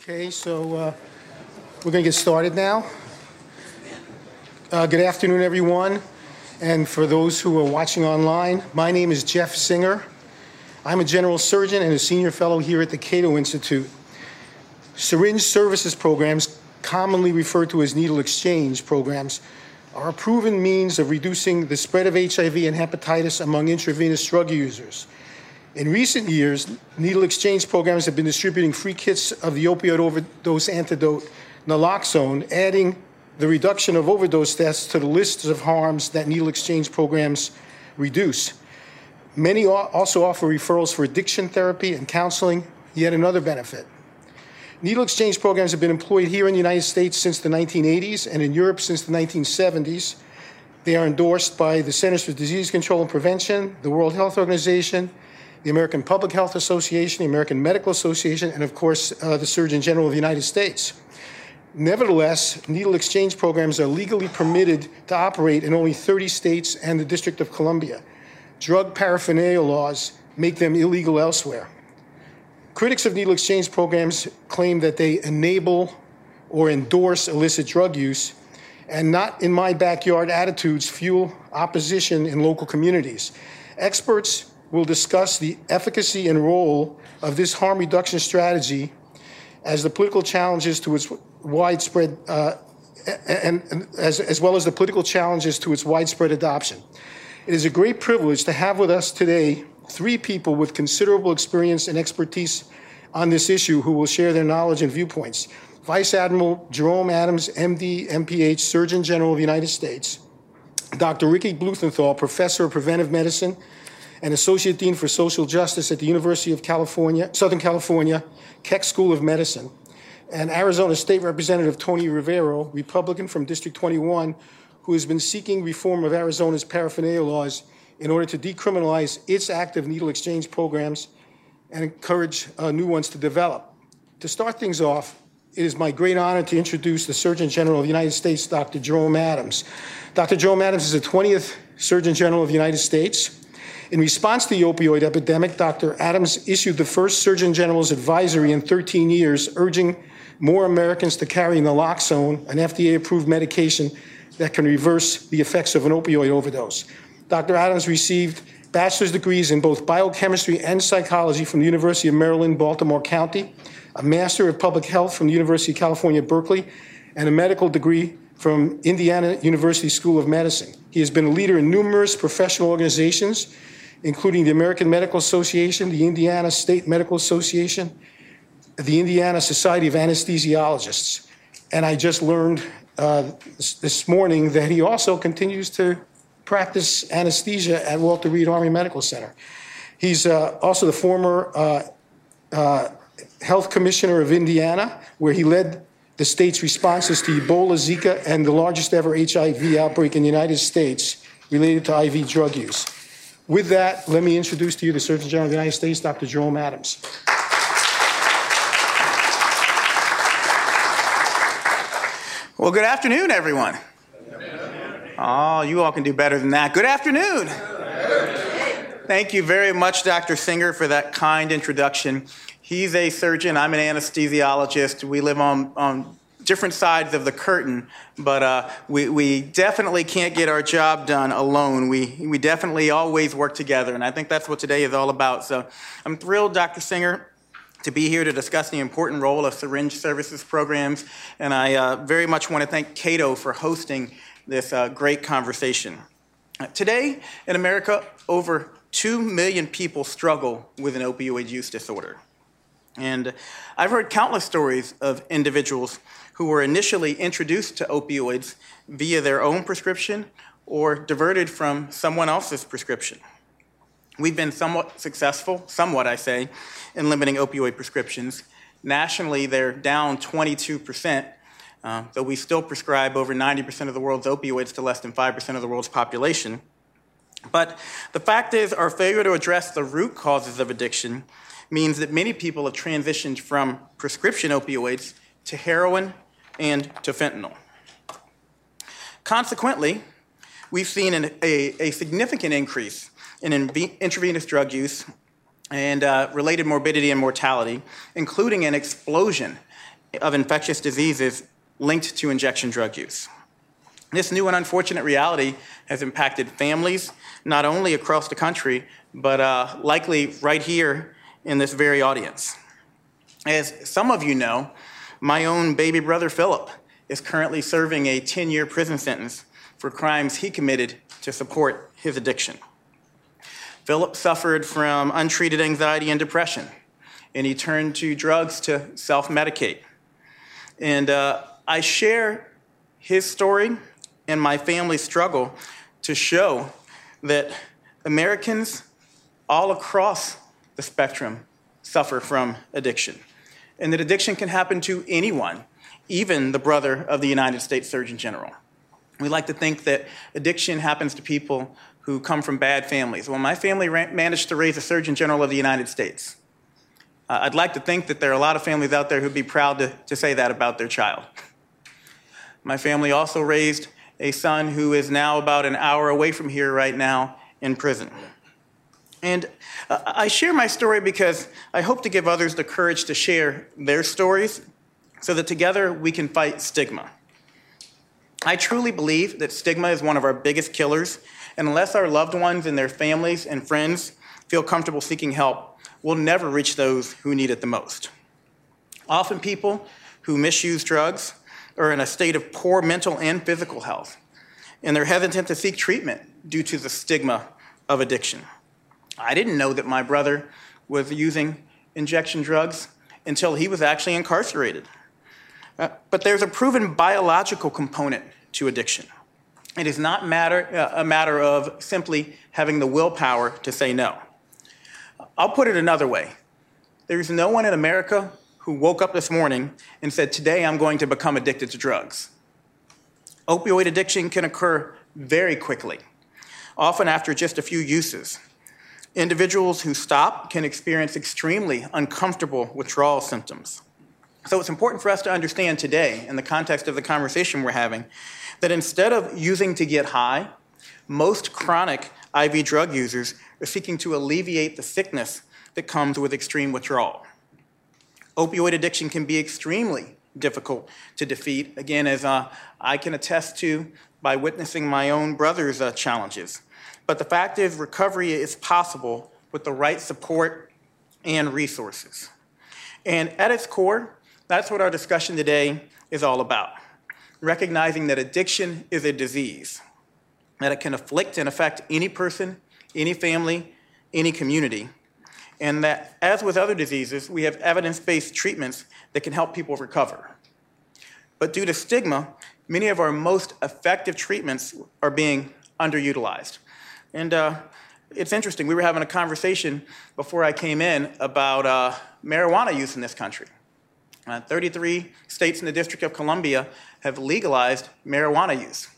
Okay, so uh, we're going to get started now. Uh, Good afternoon, everyone. And for those who are watching online, my name is Jeff Singer. I'm a general surgeon and a senior fellow here at the Cato Institute. Syringe services programs, commonly referred to as needle exchange programs, are a proven means of reducing the spread of HIV and hepatitis among intravenous drug users. In recent years, needle exchange programs have been distributing free kits of the opioid overdose antidote naloxone, adding the reduction of overdose deaths to the list of harms that needle exchange programs reduce. Many also offer referrals for addiction therapy and counseling, yet another benefit. Needle exchange programs have been employed here in the United States since the 1980s and in Europe since the 1970s. They are endorsed by the Centers for Disease Control and Prevention, the World Health Organization, the American Public Health Association, the American Medical Association, and of course, uh, the Surgeon General of the United States. Nevertheless, needle exchange programs are legally permitted to operate in only 30 states and the District of Columbia. Drug paraphernalia laws make them illegal elsewhere. Critics of needle exchange programs claim that they enable or endorse illicit drug use, and not in my backyard attitudes fuel opposition in local communities. Experts will discuss the efficacy and role of this harm reduction strategy as the political challenges to its widespread uh, and, and as, as well as the political challenges to its widespread adoption. It is a great privilege to have with us today three people with considerable experience and expertise on this issue who will share their knowledge and viewpoints. Vice Admiral Jerome Adams, MD, MPH, Surgeon General of the United States. Dr. Ricky Bluthenthal, Professor of Preventive Medicine and Associate Dean for Social Justice at the University of California, Southern California, Keck School of Medicine, and Arizona State Representative Tony Rivero, Republican from District 21, who has been seeking reform of Arizona's paraphernalia laws in order to decriminalize its active needle exchange programs and encourage uh, new ones to develop. To start things off, it is my great honor to introduce the Surgeon General of the United States, Dr. Jerome Adams. Dr. Jerome Adams is the 20th Surgeon General of the United States. In response to the opioid epidemic, Dr. Adams issued the first Surgeon General's advisory in 13 years, urging more Americans to carry naloxone, an FDA approved medication that can reverse the effects of an opioid overdose. Dr. Adams received bachelor's degrees in both biochemistry and psychology from the University of Maryland, Baltimore County, a master of public health from the University of California, Berkeley, and a medical degree from Indiana University School of Medicine. He has been a leader in numerous professional organizations, including the American Medical Association, the Indiana State Medical Association, the Indiana Society of Anesthesiologists. And I just learned uh, this, this, morning that he also continues to practice anesthesia at Walter Reed Army Medical Center. He's uh, also the former uh, uh health commissioner of Indiana, where he led the state's responses to Ebola, Zika, and the largest ever HIV outbreak in the United States related to IV drug use. With that, let me introduce to you the Surgeon General of the United States, Dr. Jerome Adams. Well, good afternoon, everyone. Oh, you all can do better than that. Good afternoon. Thank you very much, Dr. Singer, for that kind introduction. He's a surgeon, I'm an anesthesiologist. We live on, on different sides of the curtain, but uh, we, we definitely can't get our job done alone. We, we definitely always work together, and I think that's what today is all about. So I'm thrilled, Dr. Singer, to be here to discuss the important role of syringe services programs, and I uh, very much want to thank Cato for hosting this uh, great conversation. Today in America, over 2 million people struggle with an opioid use disorder. And I've heard countless stories of individuals who were initially introduced to opioids via their own prescription or diverted from someone else's prescription. We've been somewhat successful, somewhat I say, in limiting opioid prescriptions. Nationally, they're down 22%, uh, though we still prescribe over 90% of the world's opioids to less than 5% of the world's population. But the fact is, our failure to address the root causes of addiction means that many people have transitioned from prescription opioids to heroin and to fentanyl. Consequently, we've seen an, a, a, significant increase in intravenous drug use and uh, related morbidity and mortality, including an explosion of infectious diseases linked to injection drug use. This new and unfortunate reality has impacted families, not only across the country, but uh, likely right here in this very audience. As some of you know, my own baby brother Philip is currently serving a 10 year prison sentence for crimes he committed to support his addiction. Philip suffered from untreated anxiety and depression, and he turned to drugs to self medicate. And uh, I share his story and my family's struggle to show that Americans all across the spectrum suffer from addiction, and that addiction can happen to anyone, even the brother of the United States Surgeon General. We like to think that addiction happens to people who come from bad families. Well, my family managed to raise a Surgeon General of the United States. Uh, I'd like to think that there are a lot of families out there who'd be proud to, to say that about their child. My family also raised a son who is now about an hour away from here right now in prison. And I share my story because I hope to give others the courage to share their stories so that together we can fight stigma. I truly believe that stigma is one of our biggest killers, and unless our loved ones and their families and friends feel comfortable seeking help, we'll never reach those who need it the most. Often, people who misuse drugs are in a state of poor mental and physical health, and they're hesitant to seek treatment due to the stigma of addiction. I didn't know that my brother was using injection drugs until he was actually incarcerated. Uh, but there's a proven biological component to addiction. It is not matter, uh, a matter of simply having the willpower to say no. I'll put it another way. There's no one in America who woke up this morning and said, Today I'm going to become addicted to drugs. Opioid addiction can occur very quickly, often after just a few uses. Individuals who stop can experience extremely uncomfortable withdrawal symptoms. So it's important for us to understand today, in the context of the conversation we're having, that instead of using to get high, most chronic IV drug users are seeking to alleviate the sickness that comes with extreme withdrawal. Opioid addiction can be extremely difficult to defeat, again, as uh, I can attest to by witnessing my own brother's uh, challenges. But the fact is, recovery is possible with the right support and resources. And at its core, that's what our discussion today is all about. Recognizing that addiction is a disease, that it can afflict and affect any person, any family, any community, and that, as with other diseases, we have evidence based treatments that can help people recover. But due to stigma, many of our most effective treatments are being underutilized. And uh, it's interesting, we were having a conversation before I came in about uh, marijuana use in this country. Uh, 33 states in the District of Columbia have legalized marijuana use.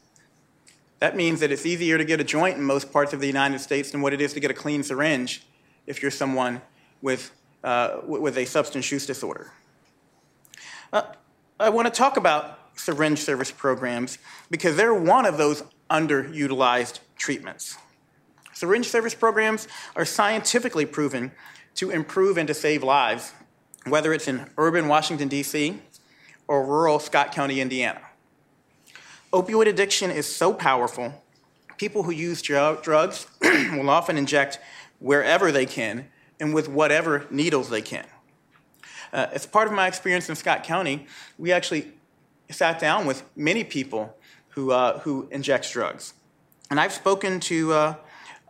That means that it's easier to get a joint in most parts of the United States than what it is to get a clean syringe if you're someone with, uh, with a substance use disorder. Uh, I want to talk about syringe service programs because they're one of those underutilized treatments. Syringe service programs are scientifically proven to improve and to save lives whether it's in urban Washington, D.C., or rural Scott County, Indiana. Opioid addiction is so powerful, people who use drugs will often inject wherever they can and with whatever needles they can. Uh, as part of my experience in Scott County, we actually sat down with many people who, uh, who inject drugs. And I've spoken to uh,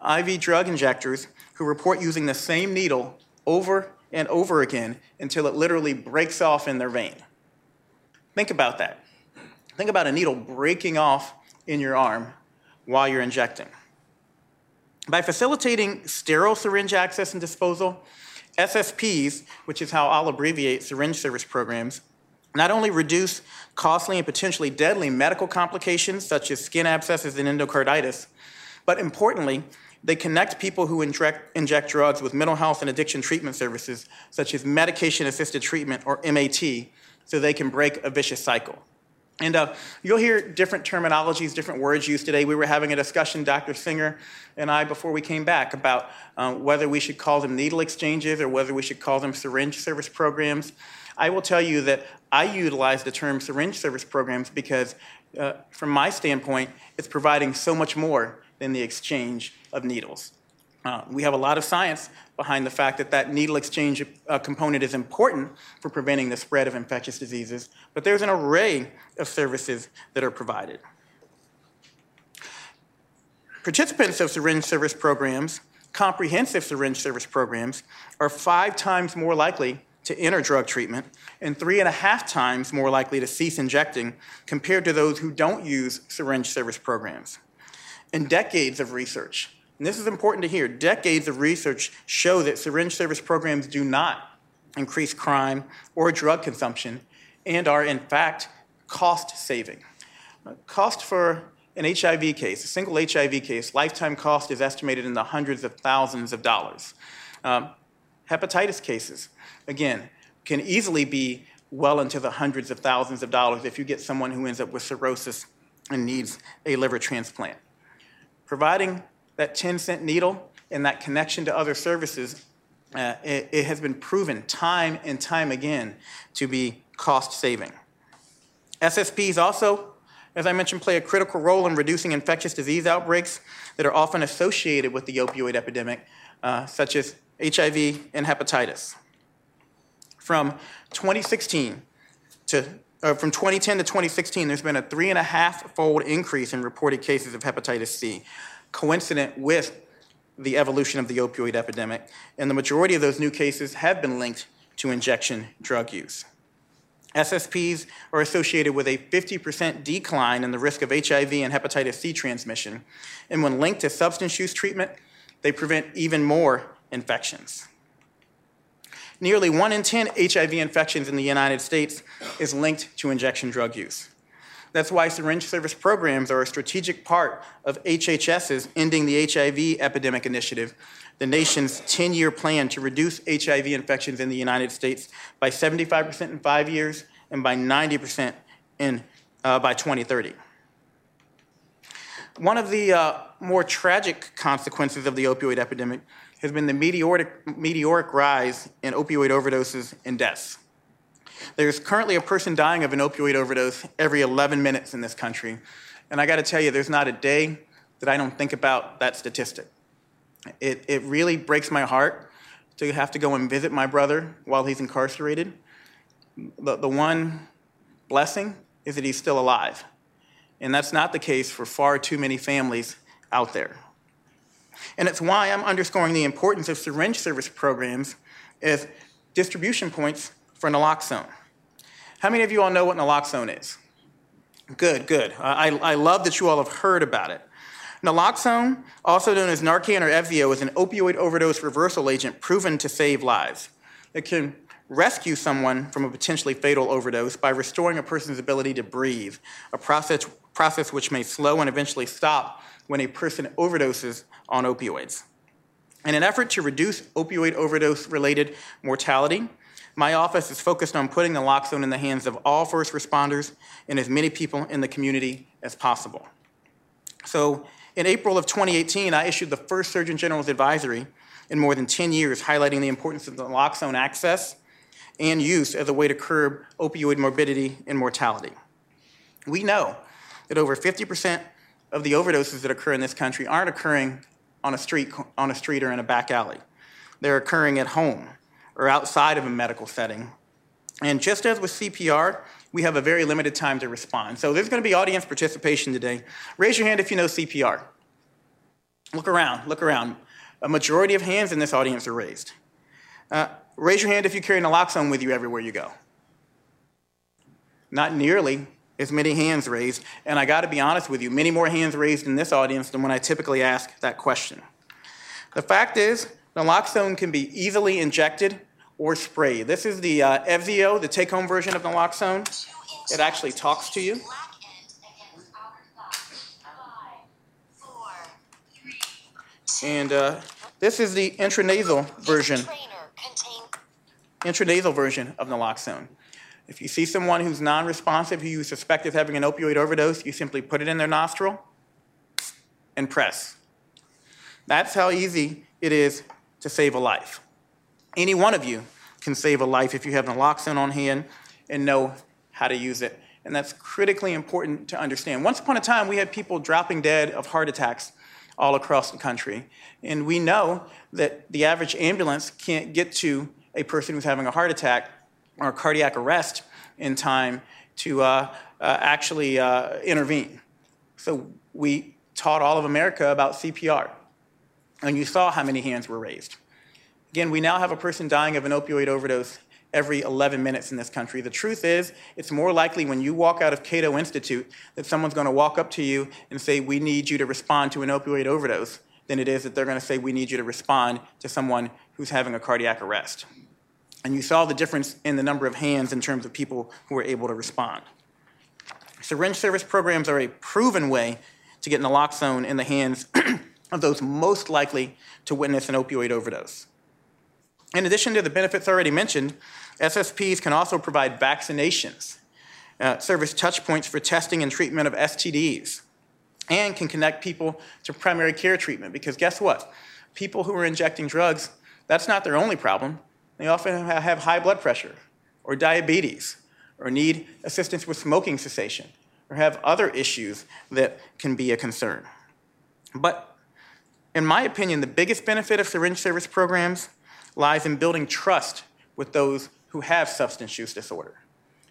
IV drug injectors who report using the same needle over and over again until it literally breaks off in their vein. Think about that. Think about a needle breaking off in your arm while you're injecting. By facilitating sterile syringe access and disposal, SSPs, which is how I'll abbreviate syringe service programs, not only reduce costly and potentially deadly medical complications such as skin abscesses and endocarditis, but importantly, they connect people who inject, inject drugs with mental health and addiction treatment services, such as medication assisted treatment or MAT, so they can break a vicious cycle. And uh, you'll hear different terminologies, different words used today. We were having a discussion, Dr. Singer and I, before we came back, about um, whether we should call them needle exchanges or whether we should call them syringe service programs. I will tell you that I utilize the term syringe service programs because, uh, from my standpoint, it's providing so much more than the exchange of needles. Uh, we have a lot of science behind the fact that that needle exchange uh, component is important for preventing the spread of infectious diseases, but there's an array of services that are provided. Participants of syringe service programs, comprehensive syringe service programs, are five times more likely to enter drug treatment and three and a half times more likely to cease injecting compared to those who don't use syringe service programs. In decades of research, and this is important to hear, decades of research show that syringe service programs do not increase crime or drug consumption and are, in fact, cost saving. Cost for an HIV case, a single HIV case, lifetime cost is estimated in the hundreds of thousands of dollars. Um, hepatitis cases, again, can easily be well into the hundreds of thousands of dollars if you get someone who ends up with cirrhosis and needs a liver transplant. Providing that 10 cent needle and that connection to other services, uh, it, it has been proven time and time again to be cost saving. SSPs also, as I mentioned, play a critical role in reducing infectious disease outbreaks that are often associated with the opioid epidemic, uh, such as HIV and hepatitis. From 2016 to uh, from 2010 to 2016, there's been a three and a half fold increase in reported cases of hepatitis C, coincident with the evolution of the opioid epidemic, and the majority of those new cases have been linked to injection drug use. SSPs are associated with a 50% decline in the risk of HIV and hepatitis C transmission, and when linked to substance use treatment, they prevent even more infections. Nearly one in 10 HIV infections in the United States is linked to injection drug use. That's why syringe service programs are a strategic part of HHS's Ending the HIV Epidemic Initiative, the nation's 10 year plan to reduce HIV infections in the United States by 75% in five years and by 90% in, uh, by 2030. One of the uh, more tragic consequences of the opioid epidemic has been the meteoric, meteoric rise in opioid overdoses and deaths. There's currently a person dying of an opioid overdose every 11 minutes in this country. And I got to tell you, there's not a day that I don't think about that statistic. It, it really breaks my heart to have to go and visit my brother while he's incarcerated. The, the one blessing is that he's still alive. And that's not the case for far too many families out there. And it's why I'm underscoring the importance of syringe service programs as distribution points for naloxone. How many of you all know what naloxone is? Good, good. I, I love that you all have heard about it. Naloxone, also known as Narcan or Evzio, is an opioid overdose reversal agent proven to save lives. It can rescue someone from a potentially fatal overdose by restoring a person's ability to breathe, a process, process which may slow and eventually stop when a person overdoses on opioids. In an effort to reduce opioid overdose related mortality, my office is focused on putting naloxone in the hands of all first responders and as many people in the community as possible. So, in April of 2018, I issued the first Surgeon General's advisory in more than 10 years highlighting the importance of naloxone access and use as a way to curb opioid morbidity and mortality. We know that over 50% of the overdoses that occur in this country aren't occurring on a street, on a street or in a back alley. They're occurring at home or outside of a medical setting. And just as with CPR, we have a very limited time to respond. So there's going to be audience participation today. Raise your hand if you know CPR. Look around, look around. A majority of hands in this audience are raised. Uh, raise your hand if you carry naloxone with you everywhere you go. Not nearly as many hands raised, and I got to be honest with you, many more hands raised in this audience than when I typically ask that question. The fact is, naloxone can be easily injected or sprayed. This is the uh, Evzio, the take-home version of naloxone. It actually talks to you. And uh, this is the intranasal version, intranasal version of naloxone. If you see someone who's non responsive, who you suspect is having an opioid overdose, you simply put it in their nostril and press. That's how easy it is to save a life. Any one of you can save a life if you have naloxone on hand and know how to use it. And that's critically important to understand. Once upon a time, we had people dropping dead of heart attacks all across the country. And we know that the average ambulance can't get to a person who's having a heart attack or a cardiac arrest in time to uh, uh, actually uh, intervene. So we taught all of America about CPR. And you saw how many hands were raised. Again, we now have a person dying of an opioid overdose every 11 minutes in this country. The truth is, it's more likely when you walk out of Cato Institute that someone's going to walk up to you and say, We need you to respond to an opioid overdose, than it is that they're going to say, We need you to respond to someone who's having a cardiac arrest. And you saw the difference in the number of hands in terms of people who were able to respond. Syringe service programs are a proven way to get naloxone in the hands of those most likely to witness an opioid overdose. In addition to the benefits already mentioned, SSPs can also provide vaccinations, uh, serve as touch points for testing and treatment of STDs, and can connect people to primary care treatment. Because guess what? People who are injecting drugs, that's not their only problem. They often have high blood pressure, or diabetes, or need assistance with smoking cessation, or have other issues that can be a concern. But in my opinion, the biggest benefit of syringe service programs lies in building trust with those who have substance use disorder.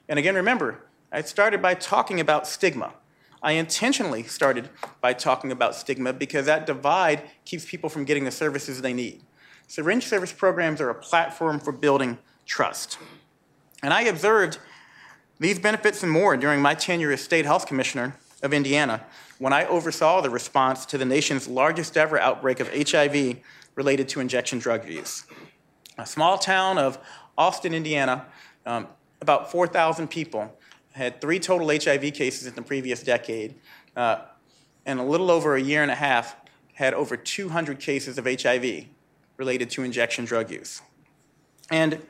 And again, remember, I started by talking about stigma. I intentionally started by talking about stigma because that divide keeps people from getting the services they need. Syringe service programs are a platform for building trust. And I observed these benefits and more during my tenure as State Health Commissioner of Indiana when I oversaw the response to the nation's largest ever outbreak of HIV related to injection drug use a small town of Austin, Indiana, um, about 4,000 people, had three total HIV cases in the previous decade, uh, and a little over a year and a half had over 200 cases of HIV related to injection drug use. And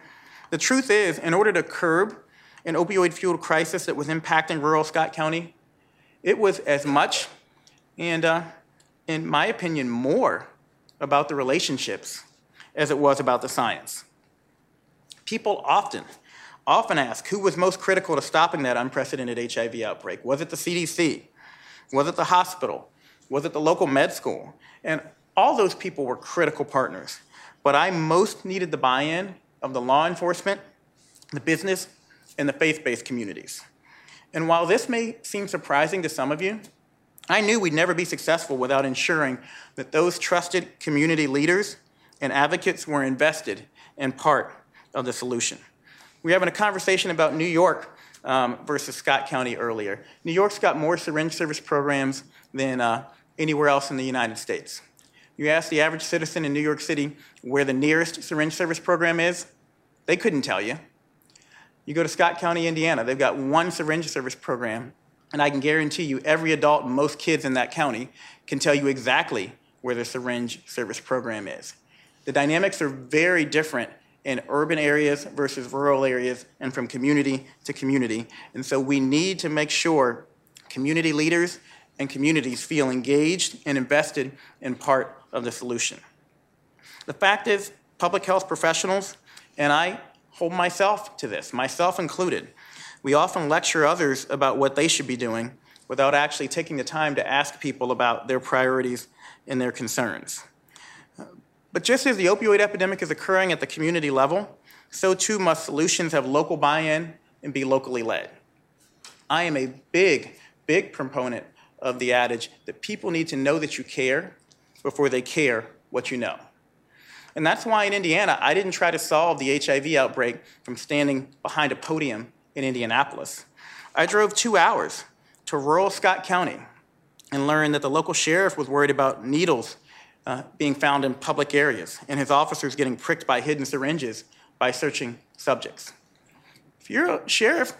the truth is, in order to curb an opioid fueled crisis that was impacting rural Scott County, it was as much, and uh, in my opinion, more about the relationships as it was about the science. People often, often ask who was most critical to stopping that unprecedented HIV outbreak. Was it the CDC? Was it the hospital? Was it the local med school? And all those people were critical partners. But I most needed the buy in of the law enforcement, the business, and the faith based communities. And while this may seem surprising to some of you, I knew we'd never be successful without ensuring that those trusted community leaders and advocates were invested and part of the solution. We were having a conversation about New York um, versus Scott County earlier. New York's got more syringe service programs than uh, anywhere else in the United States. You ask the average citizen in New York City where the nearest syringe service program is, they couldn't tell you. You go to Scott County, Indiana, they've got one syringe service program, and I can guarantee you every adult and most kids in that county can tell you exactly where the syringe service program is. The dynamics are very different in urban areas versus rural areas and from community to community. And so we need to make sure community leaders and communities feel engaged and invested in part of the solution. The fact is, public health professionals, and I hold myself to this, myself included, we often lecture others about what they should be doing without actually taking the time to ask people about their priorities and their concerns. But just as the opioid epidemic is occurring at the community level, so too must solutions have local buy in and be locally led. I am a big, big proponent of the adage that people need to know that you care before they care what you know. And that's why in Indiana, I didn't try to solve the HIV outbreak from standing behind a podium in Indianapolis. I drove two hours to rural Scott County and learned that the local sheriff was worried about needles uh, being found in public areas and his officers getting pricked by hidden syringes by searching subjects. If you're a sheriff,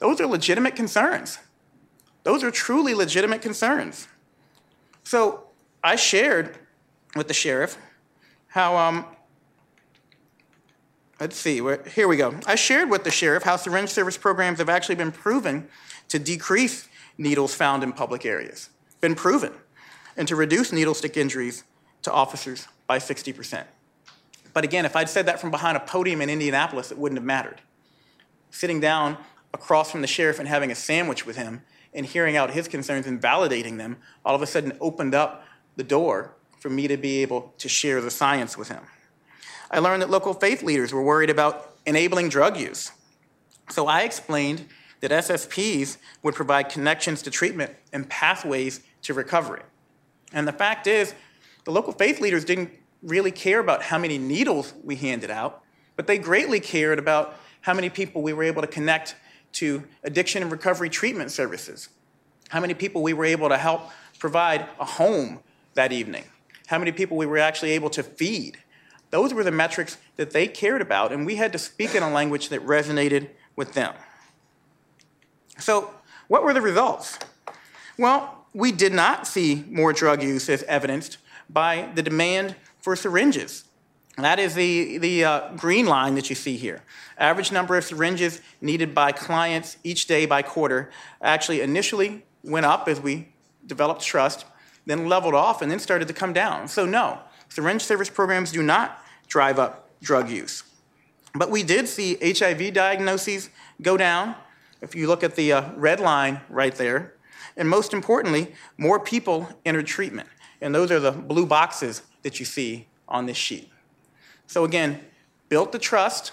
those are legitimate concerns. Those are truly legitimate concerns. So I shared with the sheriff how um, let's see, here we go. I shared with the sheriff how syringe service programs have actually been proven to decrease needles found in public areas. Been proven. And to reduce needle stick injuries to officers by 60%. But again, if I'd said that from behind a podium in Indianapolis, it wouldn't have mattered. Sitting down across from the sheriff and having a sandwich with him and hearing out his concerns and validating them all of a sudden opened up the door for me to be able to share the science with him. I learned that local faith leaders were worried about enabling drug use. So I explained that SSPs would provide connections to treatment and pathways to recovery. And the fact is, the local faith leaders didn't really care about how many needles we handed out, but they greatly cared about how many people we were able to connect to addiction and recovery treatment services, how many people we were able to help provide a home that evening, how many people we were actually able to feed. Those were the metrics that they cared about, and we had to speak in a language that resonated with them. So, what were the results? Well, we did not see more drug use as evidenced by the demand for syringes. That is the, the uh, green line that you see here. Average number of syringes needed by clients each day by quarter actually initially went up as we developed trust, then leveled off, and then started to come down. So, no, syringe service programs do not drive up drug use. But we did see HIV diagnoses go down. If you look at the uh, red line right there, and most importantly, more people entered treatment. And those are the blue boxes that you see on this sheet. So again, built the trust,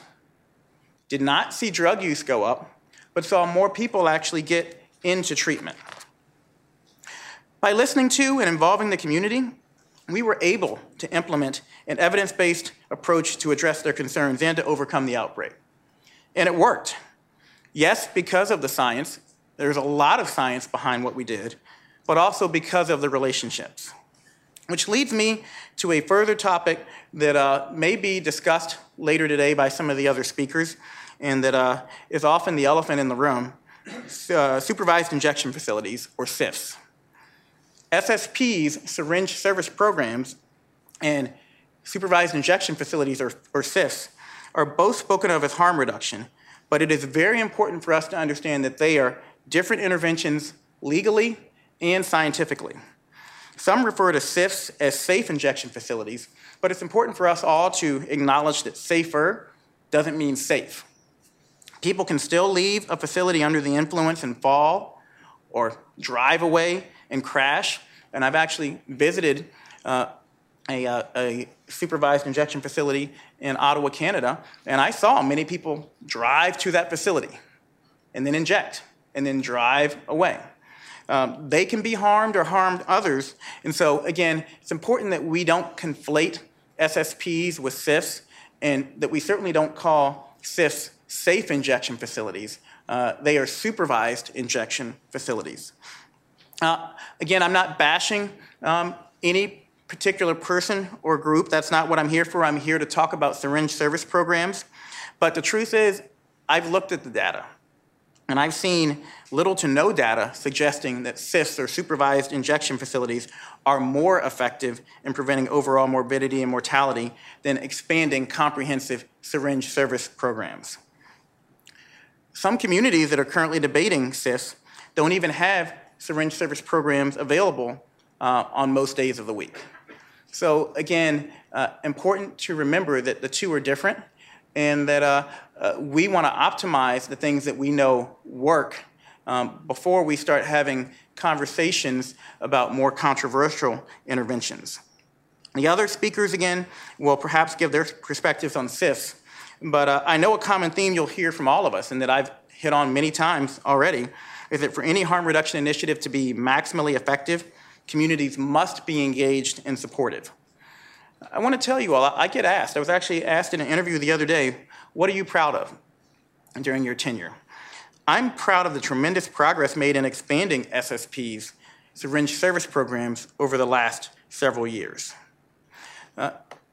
did not see drug use go up, but saw more people actually get into treatment. By listening to and involving the community, we were able to implement an evidence based approach to address their concerns and to overcome the outbreak. And it worked. Yes, because of the science, there's a lot of science behind what we did, but also because of the relationships. Which leads me to a further topic that uh, may be discussed later today by some of the other speakers, and that uh, is often the elephant in the room uh, supervised injection facilities, or SIFs. SSPs, syringe service programs, and supervised injection facilities, or, or SIFs, are both spoken of as harm reduction, but it is very important for us to understand that they are different interventions legally and scientifically. Some refer to SIFs as safe injection facilities, but it's important for us all to acknowledge that safer doesn't mean safe. People can still leave a facility under the influence and fall or drive away and crash. And I've actually visited uh, a, uh, a, supervised injection facility in Ottawa, Canada, and I saw many people drive to that facility and then inject and then drive away. Um, they can be harmed or harmed others. And so, again, it's important that we don't conflate SSPs with SIFs, and that we certainly don't call SIFs safe injection facilities. Uh, they are supervised injection facilities. Uh, again, I'm not bashing um, any particular person or group. That's not what I'm here for. I'm here to talk about syringe service programs. But the truth is, I've looked at the data. And I've seen little to no data suggesting that SIFs or supervised injection facilities are more effective in preventing overall morbidity and mortality than expanding comprehensive syringe service programs. Some communities that are currently debating SIFs don't even have syringe service programs available uh, on most days of the week. So, again, uh, important to remember that the two are different and that uh, uh, we want to optimize the things that we know work um, before we start having conversations about more controversial interventions. The other speakers, again, will perhaps give their perspectives on SIFs, but uh, I know a common theme you'll hear from all of us and that I've hit on many times already is that for any harm reduction initiative to be maximally effective, communities must be engaged and supportive. I want to tell you all, I get asked, I was actually asked in an interview the other day, what are you proud of during your tenure? I'm proud of the tremendous progress made in expanding SSP's syringe service programs over the last several years. Uh,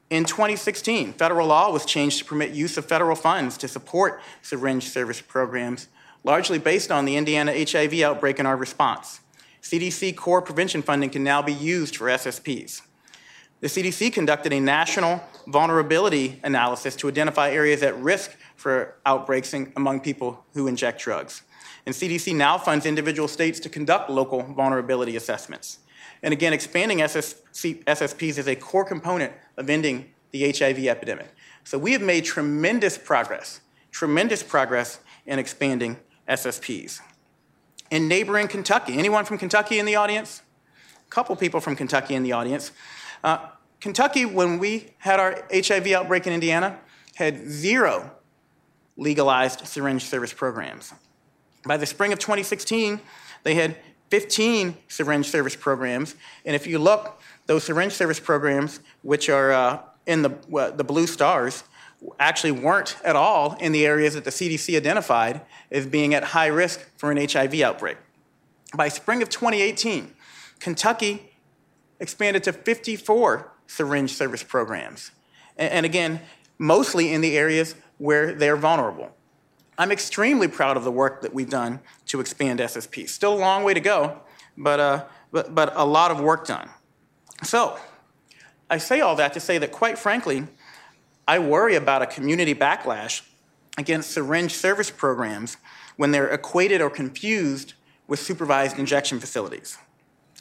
in 2016, federal law was changed to permit use of federal funds to support syringe service programs, largely based on the Indiana HIV outbreak and our response. CDC core prevention funding can now be used for SSPs. the CDC conducted a national vulnerability analysis to identify areas at risk for outbreaks among people who inject drugs. And CDC now funds individual states to conduct local vulnerability assessments. And again, expanding SSC, SSPs is a core component of ending the HIV epidemic. So we have made tremendous progress, tremendous progress in expanding SSPs. In neighboring Kentucky, anyone from Kentucky in the audience? A couple people from Kentucky in the audience. Uh, Kentucky, when we had our HIV outbreak in Indiana, had zero legalized syringe service programs. By the spring of 2016, they had 15 syringe service programs. And if you look, those syringe service programs, which are uh, in the, uh, the blue stars, actually weren't at all in the areas that the CDC identified as being at high risk for an HIV outbreak. By spring of 2018, Kentucky expanded to 54 syringe service programs. And, again, mostly in the areas where they're vulnerable. I'm extremely proud of the work that we've done to expand SSP. Still a long way to go, but, uh, but, but a lot of work done. So, I say all that to say that, quite frankly, I worry about a community backlash against syringe service programs when they're equated or confused with supervised injection facilities.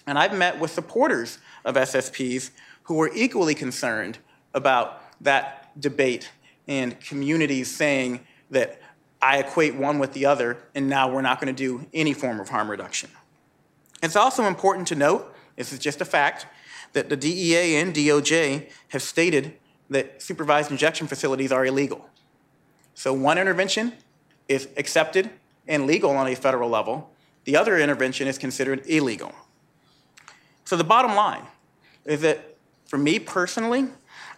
And I've met with supporters of SSPs who are equally concerned about that debate and communities saying that I equate one with the other, and now we're not going to do any form of harm reduction. It's also important to note, this is just a fact, that the DEA and DOJ have stated that supervised injection facilities are illegal. So one intervention is accepted and legal on a federal level, the other intervention is considered illegal. So the bottom line is that for me personally,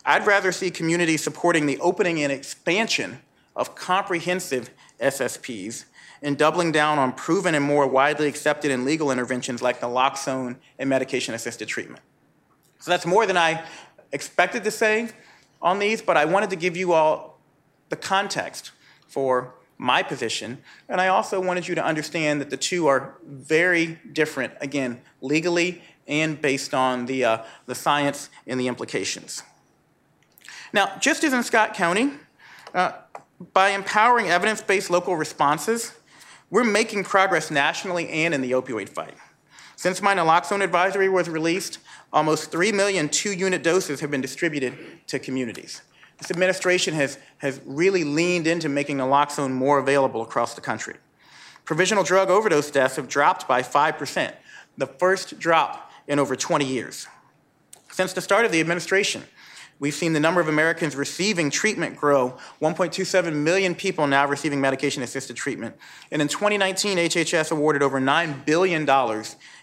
I'd rather see communities supporting the opening and expansion of comprehensive SSPs and doubling down on proven and more widely accepted and legal interventions like naloxone and medication assisted treatment. So that's more than I expected to say on these, but I wanted to give you all the context for my position. And I also wanted you to understand that the two are very different, again, legally and based on the, uh, the science and the implications. Now, just as in Scott County, uh, by empowering evidence based local responses, we're making progress nationally and in the opioid fight. Since my naloxone advisory was released, almost 3 million two unit doses have been distributed to communities. This administration has, has really leaned into making naloxone more available across the country. Provisional drug overdose deaths have dropped by 5%, the first drop in over 20 years. Since the start of the administration, We've seen the number of Americans receiving treatment grow 1.27 million people now receiving medication assisted treatment. And in 2019, HHS awarded over $9 billion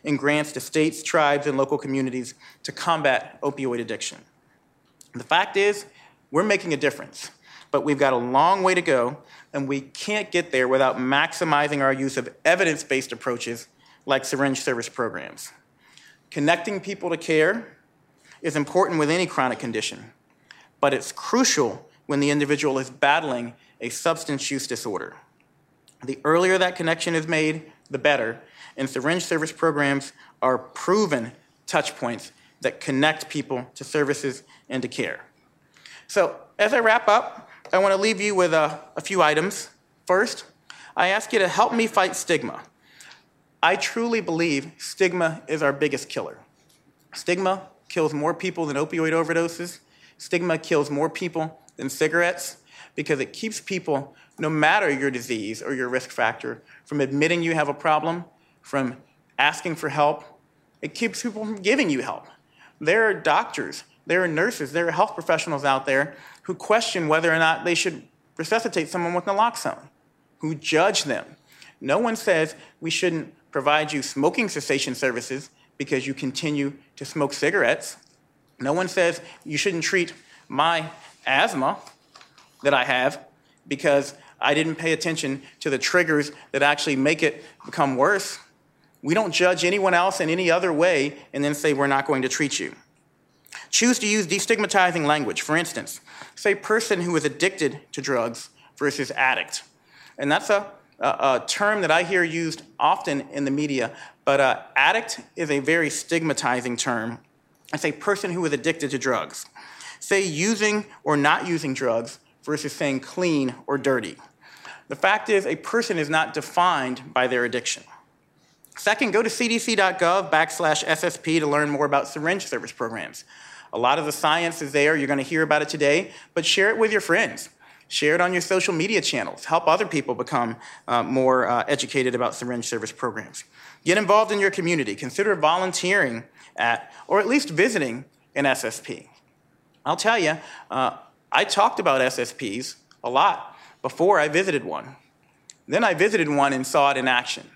in grants to states, tribes, and local communities to combat opioid addiction. The fact is, we're making a difference, but we've got a long way to go, and we can't get there without maximizing our use of evidence based approaches like syringe service programs. Connecting people to care is important with any chronic condition, but it's crucial when the individual is battling a substance use disorder. The earlier that connection is made, the better, and syringe service programs are proven touch points that connect people to services and to care. So, as I wrap up, I want to leave you with a, a few items. First, I ask you to help me fight stigma. I truly believe stigma is our biggest killer. Stigma kills more people than opioid overdoses. Stigma kills more people than cigarettes because it keeps people, no matter your disease or your risk factor, from admitting you have a problem, from asking for help. It keeps people from giving you help. There are doctors, there are nurses, there are health professionals out there who question whether or not they should resuscitate someone with naloxone, who judge them. No one says we shouldn't provide you smoking cessation services because you continue to smoke cigarettes. No one says you shouldn't treat my asthma that I have because I didn't pay attention to the triggers that actually make it become worse. We don't judge anyone else in any other way and then say we're not going to treat you. Choose to use destigmatizing language. For instance, say person who is addicted to drugs versus addict. And that's a, a, a term that I hear used often in the media, but uh, addict is a very stigmatizing term I say person who is addicted to drugs. Say using or not using drugs versus saying clean or dirty. The fact is, a person is not defined by their addiction. Second, go to cdc.gov backslash SSP to learn more about syringe service programs. A lot of the science is there. You're going to hear about it today, but share it with your friends. Share it on your social media channels. Help other people become uh, more uh, educated about syringe service programs. Get involved in your community. Consider volunteering at, or at least visiting an SSP. I'll tell you, uh, I talked about SSPs a lot before I visited one. Then I visited one and saw it in action.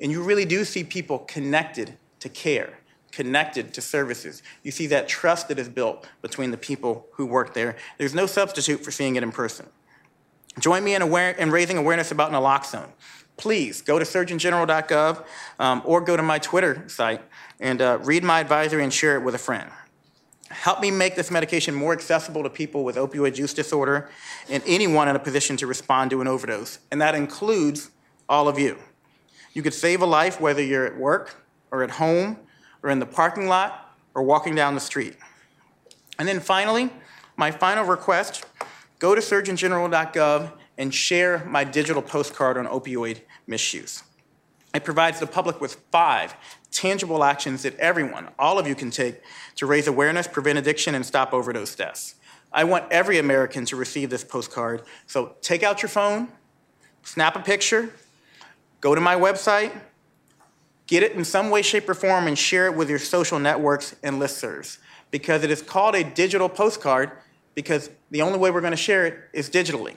And you really do see people connected to care, connected to services. You see that trust that is built between the people who work there. There's no substitute for seeing it in person. Join me in, aware- in raising awareness about naloxone. Please go to surgeongeneral.gov um, or go to my Twitter site and uh, read my advisory and share it with a friend. Help me make this medication more accessible to people with opioid use disorder and anyone in a position to respond to an overdose, and that includes all of you. You could save a life whether you're at work or at home or in the parking lot or walking down the street. And then finally, my final request go to surgeongeneral.gov and share my digital postcard on opioid misuse. It provides the public with five tangible actions that everyone, all of you, can take to raise awareness, prevent addiction, and stop overdose deaths. I want every American to receive this postcard. So take out your phone, snap a picture, go to my website, get it in some way, shape, or form, and share it with your social networks and listservs. Because it is called a digital postcard because the only way we're going to share it is digitally.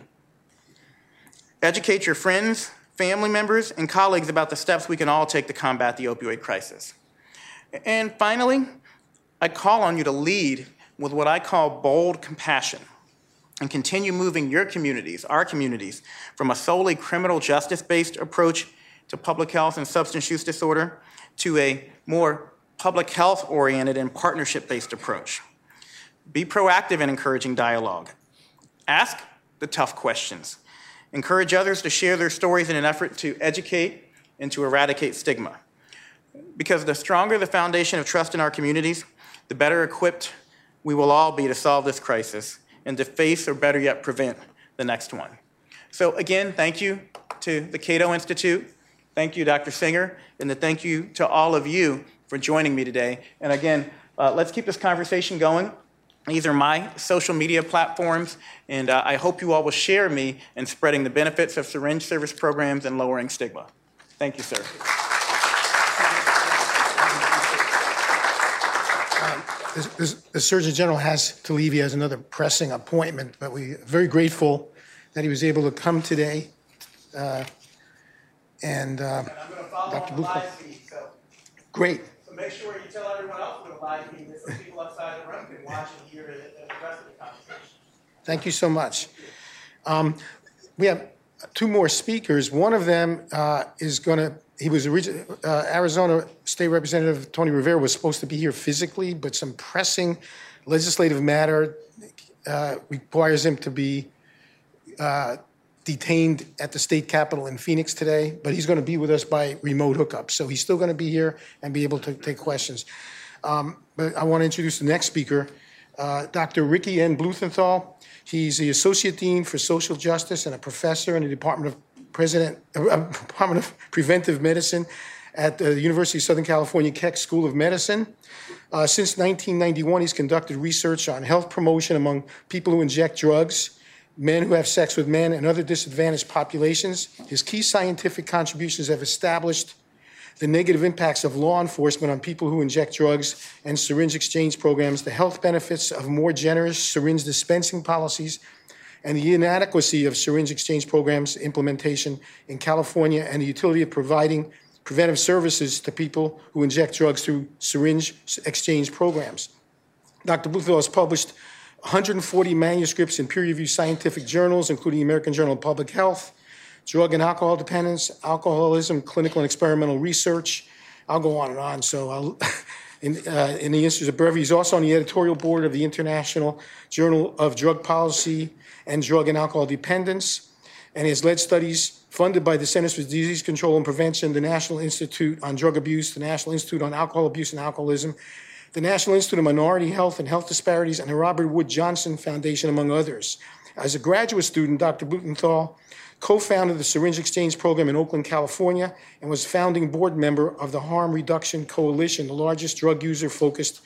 Educate your friends, family members, and colleagues about the steps we can all take to combat the opioid crisis. And finally, I call on you to lead with what I call bold compassion and continue moving your communities, our communities, from a solely criminal justice based approach to public health and substance use disorder to a more public health oriented and partnership based approach. Be proactive in encouraging dialogue. Ask the tough questions. Encourage others to share their stories in an effort to educate and to eradicate stigma. Because the stronger the foundation of trust in our communities, the better equipped we will all be to solve this crisis and to face, or better yet, prevent the next one. So, again, thank you to the Cato Institute. Thank you, Dr. Singer, and thank you to all of you for joining me today. And again, uh, let's keep this conversation going. These are my social media platforms, and uh, I hope you all will share me in spreading the benefits of syringe service programs and lowering stigma. Thank you, sir. The the Surgeon General has to leave. He has another pressing appointment, but we're very grateful that he was able to come today. Uh, And uh, I'm going to follow Dr. on the live feed, so, great. So make sure you tell everyone else with the live feed that some people outside the room can watch and hear the, the rest of the conversation. Thank you so much. Um, We have two more speakers. One of them uh, is going to, he was, originally, uh, Arizona State Representative Tony Rivero was supposed to be here physically, but some pressing legislative matter uh, requires him to be uh, detained at the state capitol in Phoenix today, but he's going to be with us by remote hookup. So he's still going to be here and be able to take questions. Um, But I want to introduce the next speaker, uh, Dr. Ricky N. Bluthenthal. He's the Associate Dean for Social Justice and a professor in the Department of President, uh, Department of Preventive Medicine at the University of Southern California Keck School of Medicine. Uh, Since 1991, he's conducted research on health promotion among people who inject drugs, men who have sex with men, and other disadvantaged populations. His key scientific contributions have established the negative impacts of law enforcement on people who inject drugs and syringe exchange programs, the health benefits of more generous syringe dispensing policies, and the inadequacy of syringe exchange programs implementation in California, and the utility of providing preventive services to people who inject drugs through syringe exchange programs. Dr. Bluthenthal has published 140 manuscripts in peer-reviewed scientific journals, including the American Journal of Public Health, Drug and Alcohol Dependence, Alcoholism, Clinical and Experimental Research. I'll go on and on, so in, uh, in the interest of brevity, he's also on the editorial board of the International Journal of Drug Policy and Drug and Alcohol Dependence, and has led studies funded by the Centers for Disease Control and Prevention, the National Institute on Drug Abuse, the National Institute on Alcohol Abuse and Alcoholism, the National Institute of Minority Health and Health Disparities, and the Robert Wood Johnson Foundation, among others. As a graduate student, Dr. Bluthenthal co-founded the Syringe Exchange Program in Oakland, California, and was founding board member of the Harm Reduction Coalition, the largest drug user-focused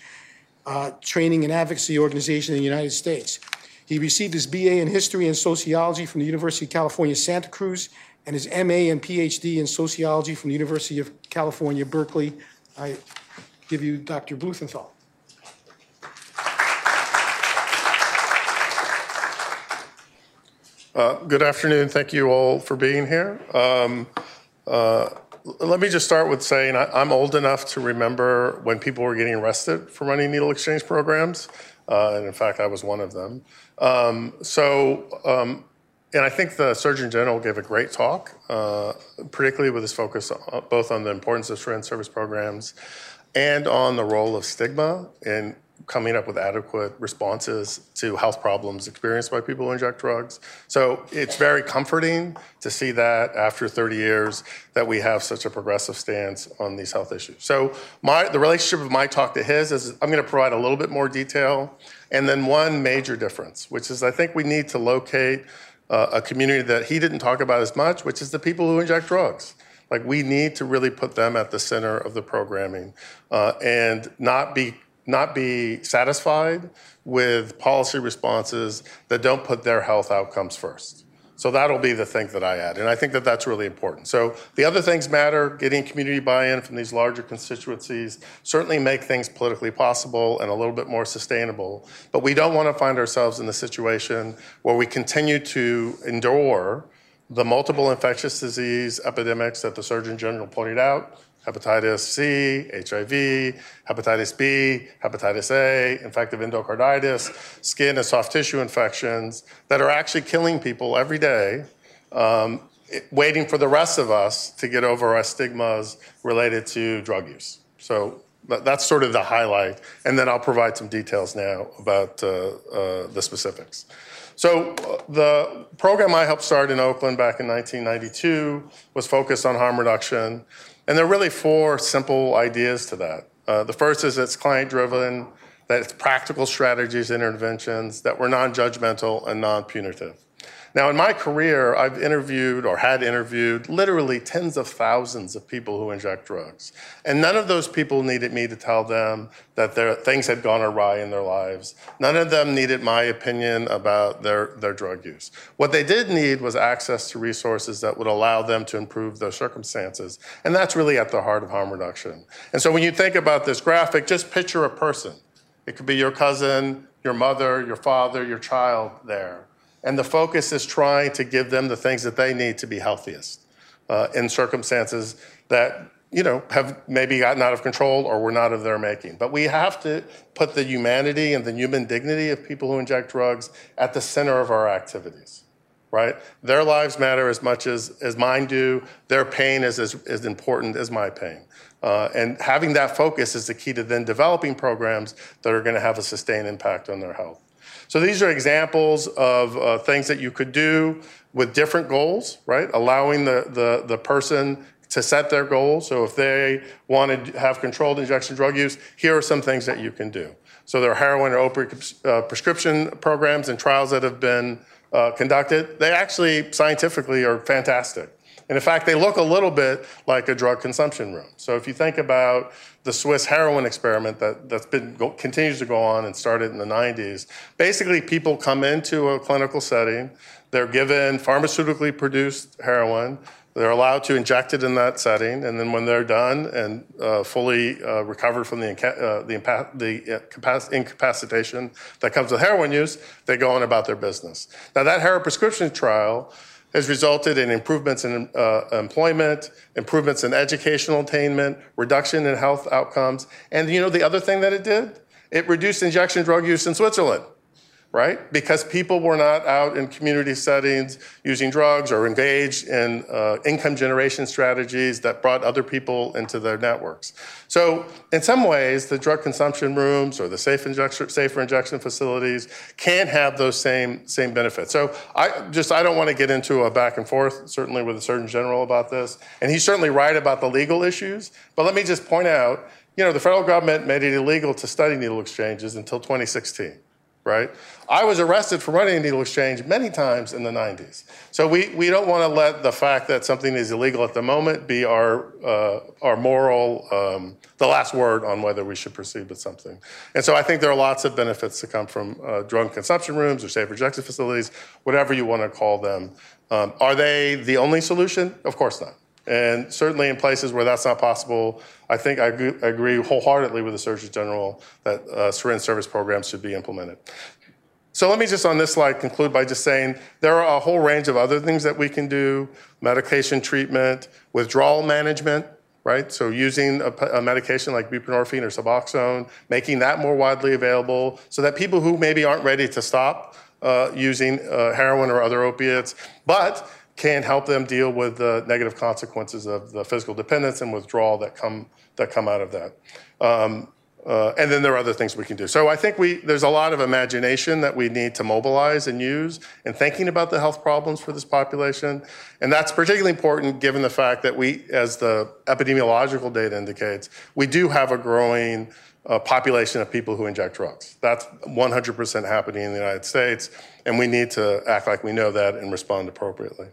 uh, training and advocacy organization in the United States. He received his BA in History and Sociology from the University of California, Santa Cruz, and his MA and PhD in Sociology from the University of California, Berkeley. I give you Dr. Bluthenthal. Uh, good afternoon. Thank you all for being here. Um, uh, let me just start with saying I, am old enough to remember when people were getting arrested for running needle exchange programs. Uh, and in fact, I was one of them. Um, so, um, and I think the Surgeon General gave a great talk, uh, particularly with his focus on, both on the importance of syringe service programs and on the role of stigma in coming up with adequate responses to health problems experienced by people who inject drugs. So it's very comforting to see that after 30 years that we have such a progressive stance on these health issues. So my the relationship of my talk to his is I'm going to provide a little bit more detail and then one major difference, which is I think we need to locate uh, a community that he didn't talk about as much, which is the people who inject drugs. Like we need to really put them at the center of the programming uh, and not be not be satisfied with policy responses that don't put their health outcomes first. So that'll be the thing that I add. And I think that that's really important. So the other things matter, getting community buy-in from these larger constituencies certainly make things politically possible and a little bit more sustainable. But we don't want to find ourselves in the situation where we continue to endure the multiple infectious disease epidemics that the Surgeon General pointed out, hepatitis C, HIV, hepatitis B, hepatitis A, infective endocarditis, skin and soft tissue infections that are actually killing people every day, um, waiting for the rest of us to get over our stigmas related to drug use. So that's sort of the highlight. And then I'll provide some details now about uh, uh, the specifics. So uh, the program I helped start in Oakland back in 1992 was focused on harm reduction. And there are really four simple ideas to that. Uh, the first is it's client driven, that it's practical strategies and interventions, that we're non judgmental and non punitive. Now, in my career, I've interviewed or had interviewed literally tens of thousands of people who inject drugs. And none of those people needed me to tell them that their, things had gone awry in their lives. None of them needed my opinion about their, their drug use. What they did need was access to resources that would allow them to improve their circumstances. And that's really at the heart of harm reduction. And so when you think about this graphic, just picture a person. It could be your cousin, your mother, your father, your child there and the focus is trying to give them the things that they need to be healthiest uh, in circumstances that you know have maybe gotten out of control or were not of their making. But we have to put the humanity and the human dignity of people who inject drugs at the center of our activities. Right? Their lives matter as much as, as mine do. Their pain is as, as important as my pain. Uh, and having that focus is the key to then developing programs that are going to have a sustained impact on their health. So these are examples of uh, things that you could do with different goals, right? Allowing the, the, the person to set their goals. So if they want to have controlled injection drug use, here are some things that you can do. So there are heroin or opioid uh, prescription programs and trials that have been uh, conducted. They actually scientifically are fantastic. And in fact, they look a little bit like a drug consumption room. So if you think about the Swiss heroin experiment that, that's been continues to go on and started in the 90s, basically people come into a clinical setting, they're given pharmaceutically produced heroin, they're allowed to inject it in that setting, and then when they're done and uh, fully uh, recovered from the, uh, the, the incapacitation that comes with heroin use, they go on about their business. Now, that heroin prescription trial has resulted in improvements in uh, employment, improvements in educational attainment, reduction in health outcomes. And you know the other thing that it did? It reduced injection drug use in Switzerland right? Because people were not out in community settings using drugs or engaged in uh, income generation strategies that brought other people into their networks. So, in some ways, the drug consumption rooms or the safe injection, safer injection facilities can have those same same benefits. So, I just I don't want to get into a back and forth, certainly with the Surgeon General about this, and he's certainly right about the legal issues. But let me just point out you know, the federal government made it illegal to study needle exchanges until 2016 right? I was arrested for running a needle exchange many times in the 90s. So we, we don't want to let the fact that something is illegal at the moment be our, uh, our moral, um, the last word on whether we should proceed with something. And so I think there are lots of benefits to come from uh, drug consumption rooms or safe rejection facilities, whatever you want to call them. Um, are they the only solution? Of course not. And certainly in places where that's not possible, I think I agree wholeheartedly with the Surgeon General that uh, syringe service programs should be implemented. So let me just on this slide conclude by just saying there are a whole range of other things that we can do medication treatment, withdrawal management, right? So using a, a, medication like buprenorphine or Suboxone, making that more widely available so that people who maybe aren't ready to stop uh, using uh, heroin or other opiates, but can help them deal with the negative consequences of the physical dependence and withdrawal that come that come out of that. Um, uh, and then there are other things we can do. So I think we there's a lot of imagination that we need to mobilize and use in thinking about the health problems for this population, and that's particularly important given the fact that we, as the epidemiological data indicates, we do have a growing uh, population of people who inject drugs. That's 100% happening in the United States, and we need to act like we know that and respond appropriately.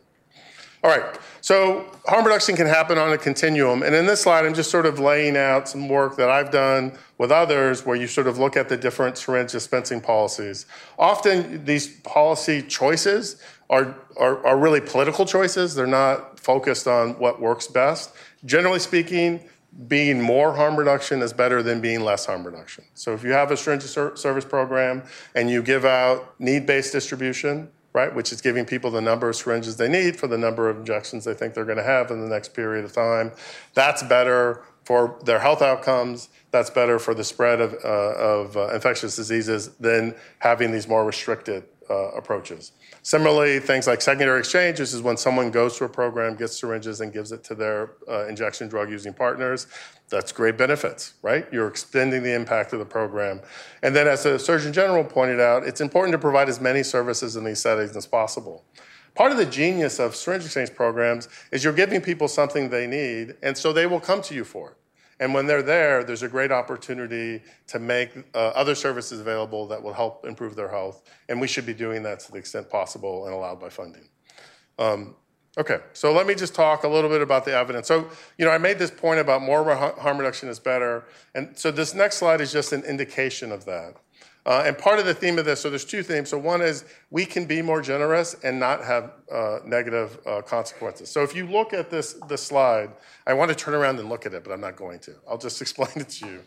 All right, so harm reduction can happen on a continuum. And in this slide, I'm just sort of laying out some work that I've done with others where you sort of look at the different syringe dispensing policies. Often these policy choices are, are, are really political choices. They're not focused on what works best. Generally speaking, being more harm reduction is better than being less harm reduction. So if you have a syringe service program and you give out need-based distribution, right, which is giving people the number of syringes they need for the number of injections they think they're going to have in the next period of time. That's better for their health outcomes. That's better for the spread of, uh, of uh, infectious diseases than having these more restricted uh, approaches. Similarly, things like secondary exchanges is when someone goes to a program, gets syringes, and gives it to their uh, injection drug using partners. That's great benefits, right? You're extending the impact of the program. And then, as the Surgeon General pointed out, it's important to provide as many services in these settings as possible. Part of the genius of syringe exchange programs is you're giving people something they need, and so they will come to you for it. And when they're there, there's a great opportunity to make uh, other services available that will help improve their health. And we should be doing that to the extent possible and allowed by funding. Um, okay, so let me just talk a little bit about the evidence. So, you know, I made this point about more harm reduction is better. And so this next slide is just an indication of that. Uh, and part of the theme of this, so there's two themes. So one is we can be more generous and not have uh, negative uh, consequences. So if you look at this, this slide, I want to turn around and look at it, but I'm not going to. I'll just explain it to you.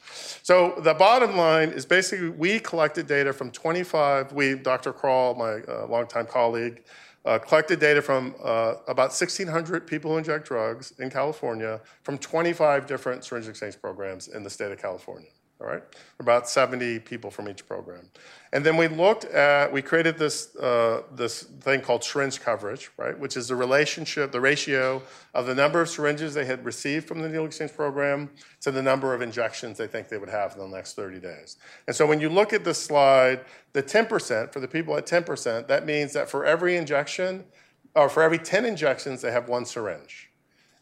So the bottom line is basically we collected data from 25, we, Dr. Kral, my uh, longtime colleague, uh, collected data from uh, about 1,600 people who inject drugs in California from 25 different syringe exchange programs in the state of California all right? About 70 people from each program. And then we looked at, we created this, uh, this thing called syringe coverage, right? Which is the relationship, the ratio of the number of syringes they had received from the needle exchange program to the number of injections they think they would have in the next 30 days. And so when you look at this slide, the 10%, for the people at 10%, that means that for every injection, or for every 10 injections, they have one syringe.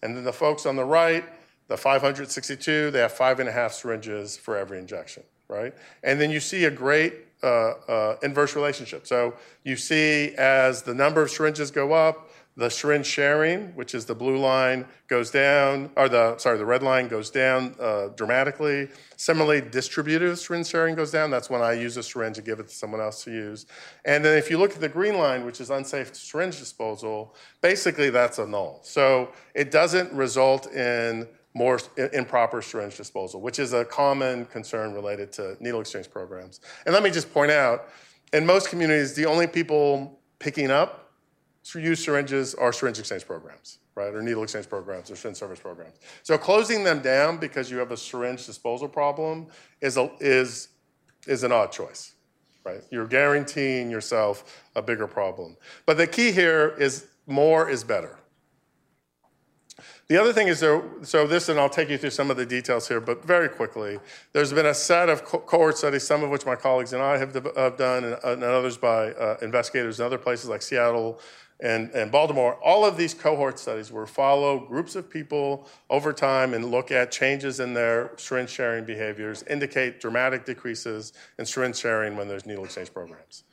And then the folks on the right, the 562, they have five and a half syringes for every injection, right? And then you see a great uh, uh, inverse relationship. So you see as the number of syringes go up, the syringe sharing, which is the blue line, goes down, or the, sorry, the red line goes down uh, dramatically. Similarly, distributive syringe sharing goes down. That's when I use a syringe and give it to someone else to use. And then if you look at the green line, which is unsafe syringe disposal, basically that's a null. So it doesn't result in more improper syringe disposal, which is a common concern related to needle exchange programs. And let me just point out, in most communities, the only people picking up used syringes are syringe exchange programs, right, or needle exchange programs or syringe service programs. So closing them down because you have a syringe disposal problem is, a, is, is an odd choice, right? You're guaranteeing yourself a bigger problem. But the key here is more is better. The other thing is, there, so this, and I'll take you through some of the details here, but very quickly, there's been a set of co- cohort studies, some of which my colleagues and I have, have done, and, and others by uh, investigators in other places like Seattle and, and Baltimore, all of these cohort studies were follow groups of people over time and look at changes in their syringe sharing behaviors, indicate dramatic decreases in syringe sharing when there's needle exchange programs.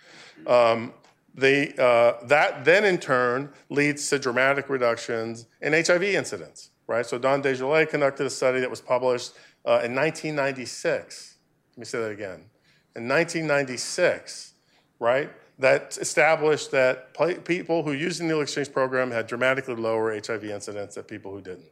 Um, uh, that then in turn leads to dramatic reductions in HIV incidence, right? So Don Des Jarlais conducted a study that was published uh, in 1996. Let me say that again. In 1996, right? That established that people who used the needle exchange program had dramatically lower HIV incidence than people who didn't.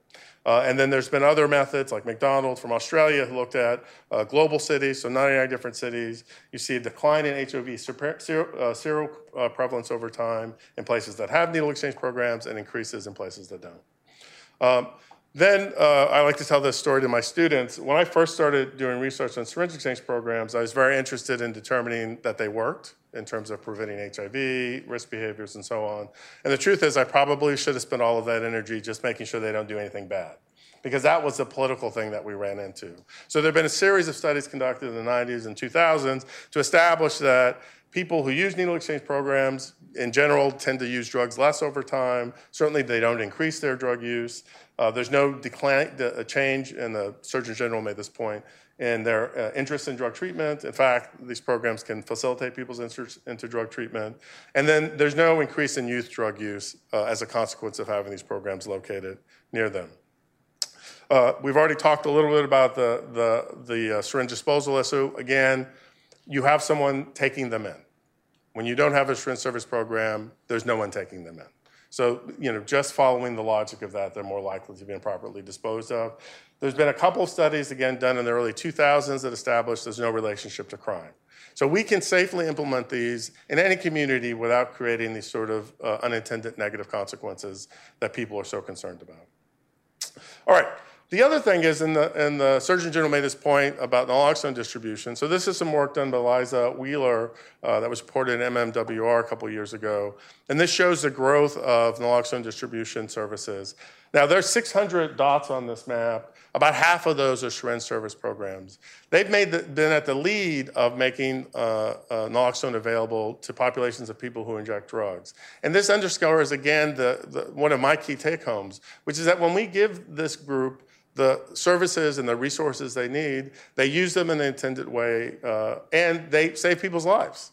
Uh, and then there's been other methods like McDonald from Australia who looked at uh, global cities, so 99 different cities. You see a decline in HIV sero, uh, uh, prevalence over time in places that have needle exchange programs and increases in places that don't. Um, then uh, I like to tell this story to my students. When I first started doing research on syringe exchange programs, I was very interested in determining that they worked in terms of preventing HIV, risk behaviors, and so on. And the truth is, I probably should have spent all of that energy just making sure they don't do anything bad, because that was the political thing that we ran into. So there have been a series of studies conducted in the 90s and 2000s to establish that people who use needle exchange programs in general tend to use drugs less over time. Certainly, they don't increase their drug use. Uh, there's no decline, change, and the Surgeon General made this point in their uh, interest in drug treatment. In fact, these programs can facilitate people's interest into drug treatment. And then there's no increase in youth drug use uh, as a consequence of having these programs located near them. Uh, we've already talked a little bit about the, the, the uh, syringe disposal issue. Again, you have someone taking them in. When you don't have a syringe service program, there's no one taking them in. So, you know, just following the logic of that, they're more likely to be improperly disposed of. There's been a couple of studies, again, done in the early 2000s that established there's no relationship to crime. So we can safely implement these in any community without creating these sort of uh, unintended negative consequences that people are so concerned about. All right, the other thing is, and the, the Surgeon General made this point about naloxone distribution. So this is some work done by Liza Wheeler uh, that was reported in MMWR a couple years ago. And this shows the growth of naloxone distribution services. Now, there's 600 dots on this map. About half of those are syringe service programs. They've the, been at the lead of making uh, uh, naloxone available to populations of people who inject drugs. And this underscores, again, the, the, one of my key take homes, which is that when we give this group the services and the resources they need, they use them in the intended way, uh, and they save people's lives,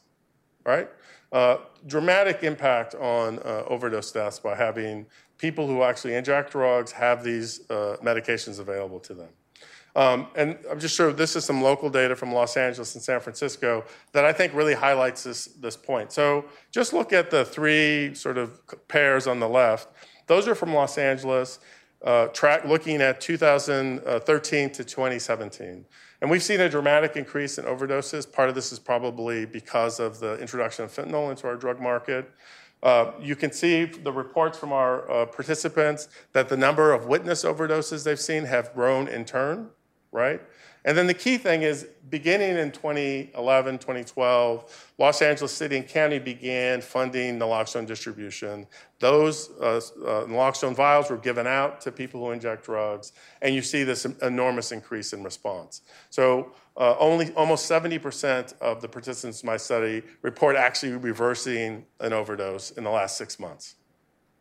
right? Uh, dramatic impact on uh, overdose deaths by having people who actually inject drugs have these uh, medications available to them. Um, and I'm just sure this is some local data from Los Angeles and San Francisco that I think really highlights this, this point. So just look at the three sort of pairs on the left. Those are from Los Angeles uh, track looking at 2013 to 2017. And we've seen a dramatic increase in overdoses. Part of this is probably because of the introduction of fentanyl into our drug market. Uh, you can see the reports from our uh, participants that the number of witness overdoses they've seen have grown in turn, right? And then the key thing is beginning in 2011, 2012, Los Angeles City and County began funding naloxone distribution. Those uh, uh, naloxone vials were given out to people who inject drugs, and you see this enormous increase in response. So uh, only almost 70% of the participants in my study report actually reversing an overdose in the last six months.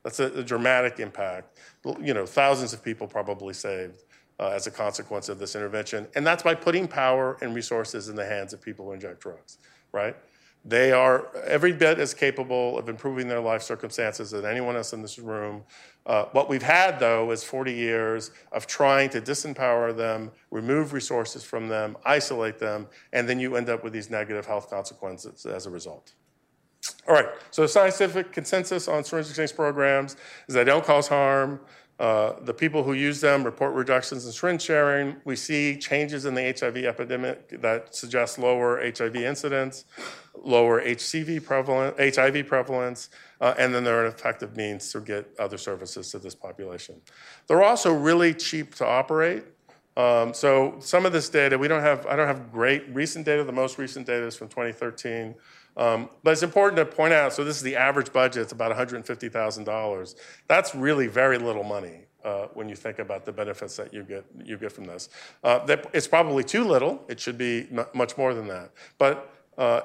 That's a, a dramatic impact. You know, thousands of people probably saved uh, as a consequence of this intervention. And that's by putting power and resources in the hands of people who inject drugs, right? They are every bit as capable of improving their life circumstances as anyone else in this room. Uh, what we've had, though, is 40 years of trying to disempower them, remove resources from them, isolate them, and then you end up with these negative health consequences as a result. All right, so the scientific consensus on syringe exchange programs is they don't cause harm, uh, the people who use them report reductions in syringe sharing. We see changes in the HIV epidemic that suggest lower HIV incidence, lower HCV prevalence, HIV prevalence, uh, and then they're an effective means to get other services to this population. They're also really cheap to operate. Um, so some of this data, we don't have, I don't have great recent data. The most recent data is from 2013. Um, but it's important to point out, so this is the average budget, it's about $150,000. That's really very little money uh, when you think about the benefits that you get, you get from this. Uh, that, it's probably too little, it should be much more than that. But uh,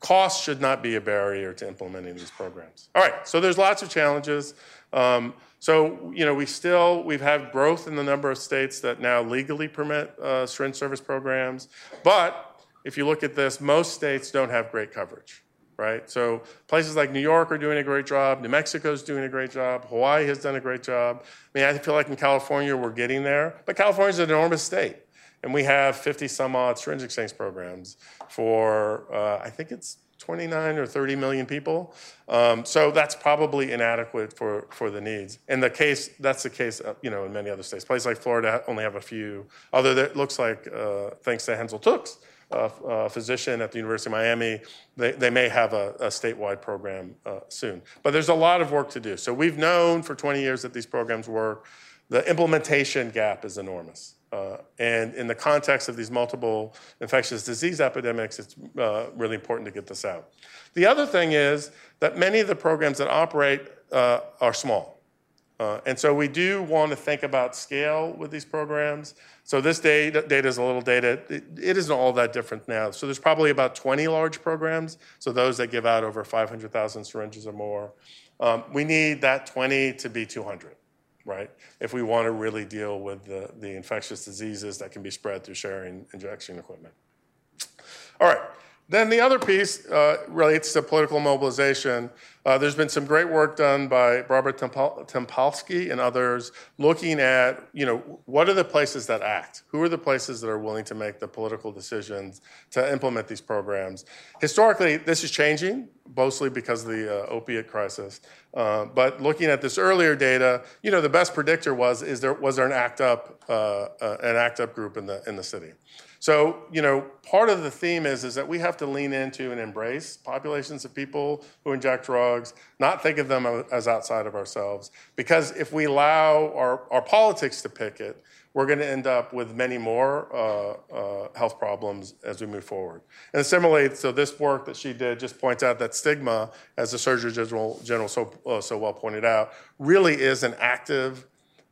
cost should not be a barrier to implementing these programs. All right, so there's lots of challenges. Um, so, you know, we still, we've had growth in the number of states that now legally permit uh, syringe service programs. But if you look at this, most states don't have great coverage, right? So places like New York are doing a great job. New Mexico's doing a great job. Hawaii has done a great job. I mean, I feel like in California, we're getting there. But California's an enormous state. And we have 50 some odd syringe exchange programs for, uh, I think it's 29 or 30 million people. Um, so that's probably inadequate for, for the needs. In the case, that's the case, uh, you know, in many other states. Places like Florida only have a few, although it looks like, uh, thanks to Hansel Tookes, uh, physician at the University of Miami, they, they may have a, a statewide program uh, soon. But there's a lot of work to do. So we've known for 20 years that these programs work. The implementation gap is enormous. Uh, and in the context of these multiple infectious disease epidemics, it's uh, really important to get this out. The other thing is that many of the programs that operate uh, are small. Uh, and so we do want to think about scale with these programs. So this data, data is a little data. It, it isn't all that different now. So there's probably about 20 large programs. So those that give out over 500,000 syringes or more. Um, we need that 20 to be 200 right? If we want to really deal with the, the infectious diseases that can be spread through sharing injection equipment. All right, then the other piece uh, relates to political mobilization. Uh, there's been some great work done by Barbara Tempalski and others looking at, you know, what are the places that act? Who are the places that are willing to make the political decisions to implement these programs? Historically, this is changing, mostly because of the uh, opiate crisis. Uh, but looking at this earlier data, you know, the best predictor was, is there, was there an ACT UP, uh, uh, an ACT UP group in the, in the city? So, you know, part of the theme is, is that we have to lean into and embrace populations of people who inject drugs, not think of them as outside of ourselves. Because if we allow our, our politics to pick it, we're going to end up with many more uh, uh, health problems as we move forward. And similarly, so this work that she did just points out that stigma, as the Surgeon General, General so, uh, so well pointed out, really is an active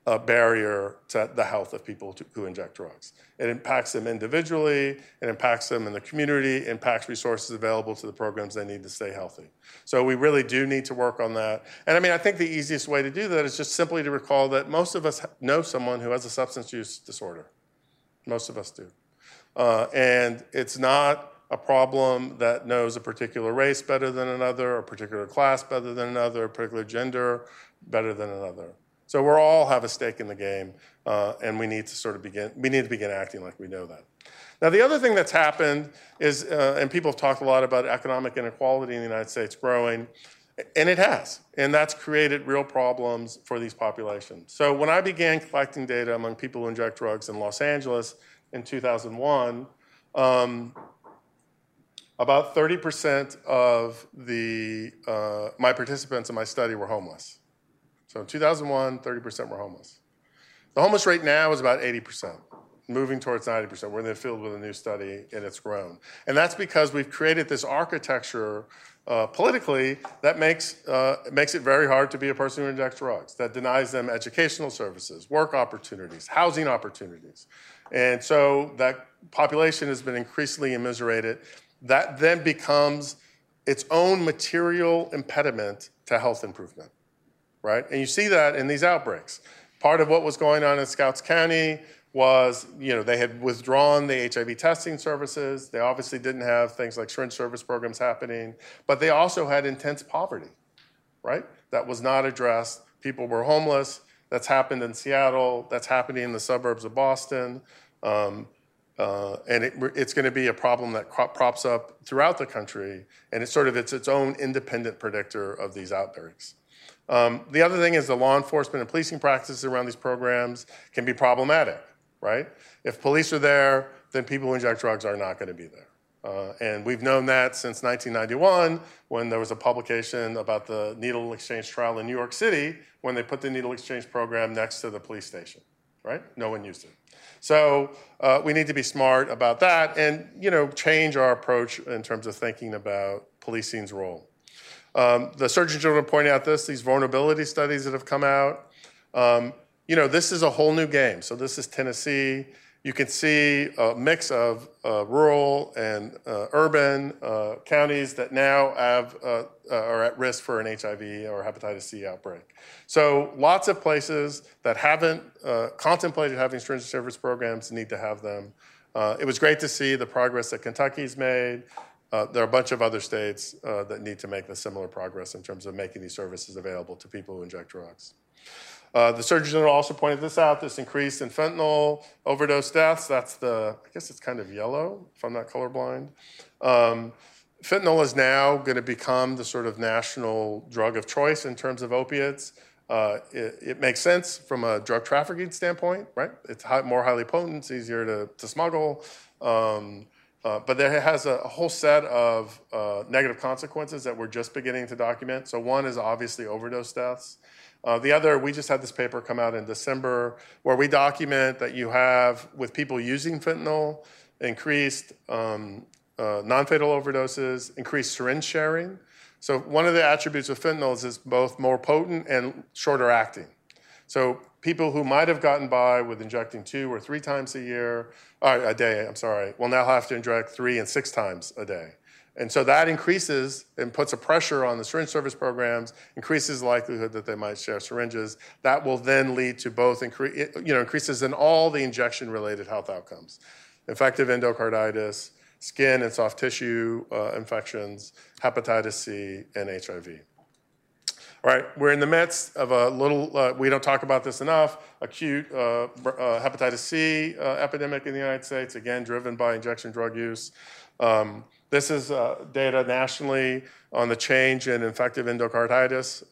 a barrier to the health of people to, who inject drugs. It impacts them individually, it impacts them in the community, impacts resources available to the programs they need to stay healthy. So we really do need to work on that. And I mean, I think the easiest way to do that is just simply to recall that most of us know someone who has a substance use disorder. Most of us do. Uh, and it's not a problem that knows a particular race better than another, a particular class better than another, a particular gender better than another. So we all have a stake in the game, uh, and we need to sort of begin. We need to begin acting like we know that. Now, the other thing that's happened is, uh, and people have talked a lot about economic inequality in the United States growing, and it has, and that's created real problems for these populations. So when I began collecting data among people who inject drugs in Los Angeles in 2001. Um, about 30% of the, uh, my participants in my study were homeless. So in 2001, 30% were homeless. The homeless rate now is about 80%, moving towards 90%. We're in the field with a new study, and it's grown. And that's because we've created this architecture uh, politically that makes, uh, makes it very hard to be a person who injects drugs, that denies them educational services, work opportunities, housing opportunities. And so that population has been increasingly immiserated. That then becomes its own material impediment to health improvement right? And you see that in these outbreaks. Part of what was going on in Scott County was, you know, they had withdrawn the HIV testing services. They obviously didn't have things like syringe service programs happening, but they also had intense poverty, right? That was not addressed. People were homeless. That's happened in Seattle. That's happening in the suburbs of Boston. Um, uh, and it, it's going to be a problem that props up throughout the country, and it's sort of it's its own independent predictor of these outbreaks. Um, the other thing is the law enforcement and policing practices around these programs can be problematic, right? If police are there, then people who inject drugs are not going to be there. Uh, and we've known that since 1991 when there was a publication about the needle exchange trial in New York City when they put the needle exchange program next to the police station, right? No one used it. So uh, we need to be smart about that and, you know, change our approach in terms of thinking about policing's role. Um, the Surgeon General pointed out this, these vulnerability studies that have come out. Um, you know, this is a whole new game. So this is Tennessee. you can see a mix of uh, rural and uh, urban uh, counties that now have, uh, uh, are at risk for an HIV or hepatitis C outbreak. So lots of places that haven't uh, contemplated having syringe service programs need to have them. it was great to see the progress that Kentucky's made. There are a bunch of other states that need to make the similar progress in terms of making these services available to people who inject drugs. Uh, the Surgeon General also pointed this out, this increase in fentanyl overdose deaths. That's the, I guess it's kind of yellow, if I'm not colorblind. Um, fentanyl is now going to become the sort of national drug of choice in terms of opiates. Uh, it, it, makes sense from a drug trafficking standpoint, right? It's high, more highly potent, it's easier to, to smuggle. Um, uh, but there has a, a whole set of uh, negative consequences that we're just beginning to document. So, one is obviously overdose deaths. Uh, the other, we just had this paper come out in December where we document that you have, with people using fentanyl, increased um, uh, non fatal overdoses, increased syringe sharing. So, one of the attributes of fentanyl is it's both more potent and shorter acting. So, people who might have gotten by with injecting two or three times a year, uh, a day, I'm sorry, will now have to inject three and six times a day. And so that increases and puts a pressure on the syringe service programs, increases the likelihood that they might share syringes. That will then lead to both incre- you know, increases in all the injection related health outcomes infective endocarditis, skin and soft tissue uh, infections, hepatitis C, and HIV. All right, we're in the midst of a little, uh, we don't talk about this enough, acute uh, uh hepatitis C uh, epidemic in the United States, again, driven by injection drug use. Um, this is uh, data nationally on the change in infective endocarditis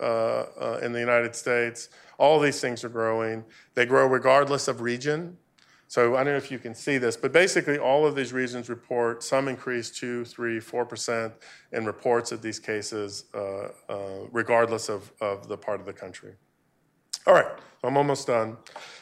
in the United States. All these things are growing. They grow regardless of region. So I don't know if you can see this, but basically all of these regions report some increase, two, three, four percent in reports of these cases, uh, uh, regardless of, of the part of the country. All right, I'm almost done.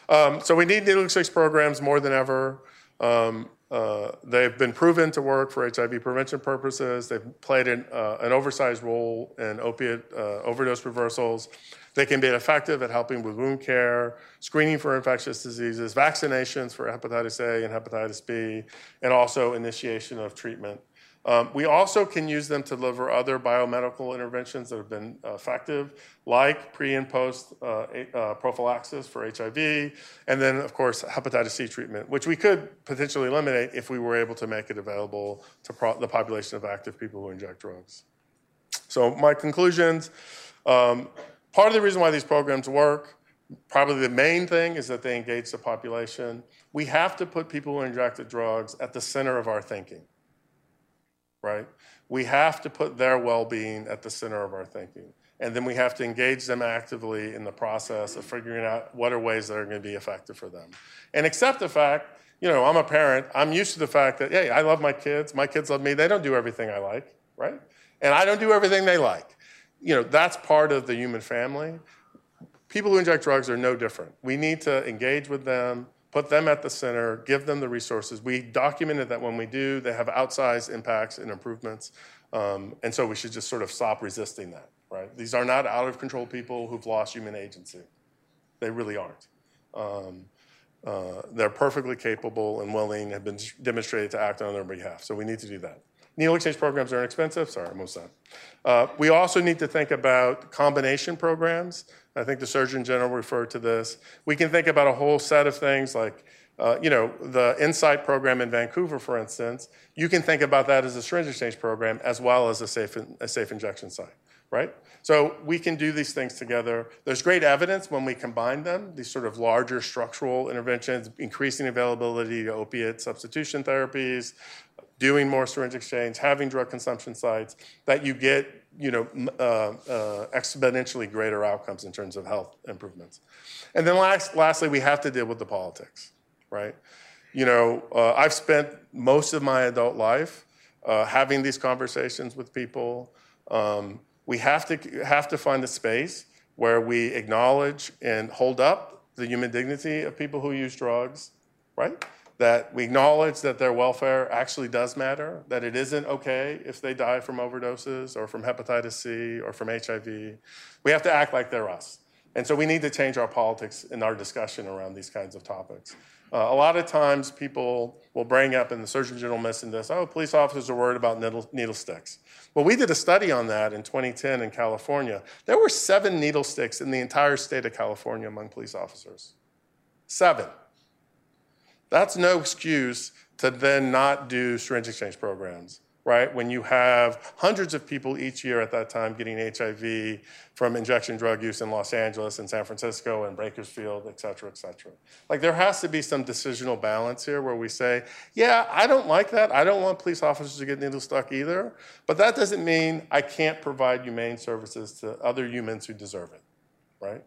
Um, so we need needle exchange programs more than ever. Um, uh, they've been proven to work for HIV prevention purposes. They've played an, uh, an oversized role in opiate uh, overdose reversals. They can be effective at helping with wound care, screening for infectious diseases, vaccinations for hepatitis A and hepatitis B, and also initiation of treatment um, we also can use them to deliver other biomedical interventions that have been effective, like pre and post uh, uh, prophylaxis for HIV, and then, of course, hepatitis C treatment, which we could potentially eliminate if we were able to make it available to pro- the population of active people who inject drugs. So, my conclusions um, part of the reason why these programs work, probably the main thing, is that they engage the population. We have to put people who inject the drugs at the center of our thinking right? We have to put their well being at the center of our thinking. And then we have to engage them actively in the process of figuring out what are ways that are going to be effective for them. And accept the fact, you know, I'm a parent, I'm used to the fact that, hey, I love my kids, my kids love me, they don't do everything I like, right? And I don't do everything they like. You know, that's part of the human family. People who inject drugs are no different. We need to engage with them, put them at the center, give them the resources. We documented that when we do, they have outsized impacts and improvements. Um, and so we should just sort of stop resisting that, right? These are not out of control people who've lost human agency. They really aren't. Um, uh, they're perfectly capable and willing, have been demonstrated to act on their behalf. So we need to do that. Needle exchange programs are inexpensive. Sorry, I'm almost done. Uh, we also need to think about combination programs. I think the Surgeon General referred to this. We can think about a whole set of things like, uh, you know, the Insite program in Vancouver, for instance. You can think about that as a syringe exchange program as well as a safe, a safe injection site, right? So we can do these things together. There's great evidence when we combine them, these sort of larger structural interventions, increasing availability to opiate substitution therapies, doing more syringe exchange, having drug consumption sites, that you get you know, uh, uh, exponentially greater outcomes in terms of health improvements. And then last, lastly, we have to deal with the politics, right? You know, uh, I've spent most of my adult life uh, having these conversations with people. Um, we have to have to find a space where we acknowledge and hold up the human dignity of people who use drugs, right? That we acknowledge that their welfare actually does matter, that it isn't okay if they die from overdoses or from hepatitis C or from HIV. We have to act like they're us. And so we need to change our politics in our discussion around these kinds of topics. Uh, a lot of times people will bring up, and the Surgeon General mentioned this, oh, police officers are worried about needle, needle sticks. Well, we did a study on that in 2010 in California. There were seven needle sticks in the entire state of California among police officers. Seven. That's no excuse to then not do syringe exchange programs right? When you have hundreds of people each year at that time getting HIV from injection drug use in Los Angeles and San Francisco and Bakersfield, et cetera, et cetera. Like there has to be some decisional balance here where we say, yeah, I don't like that. I don't want police officers to get needle stuck either. But that doesn't mean I can't provide humane services to other humans who deserve it, right?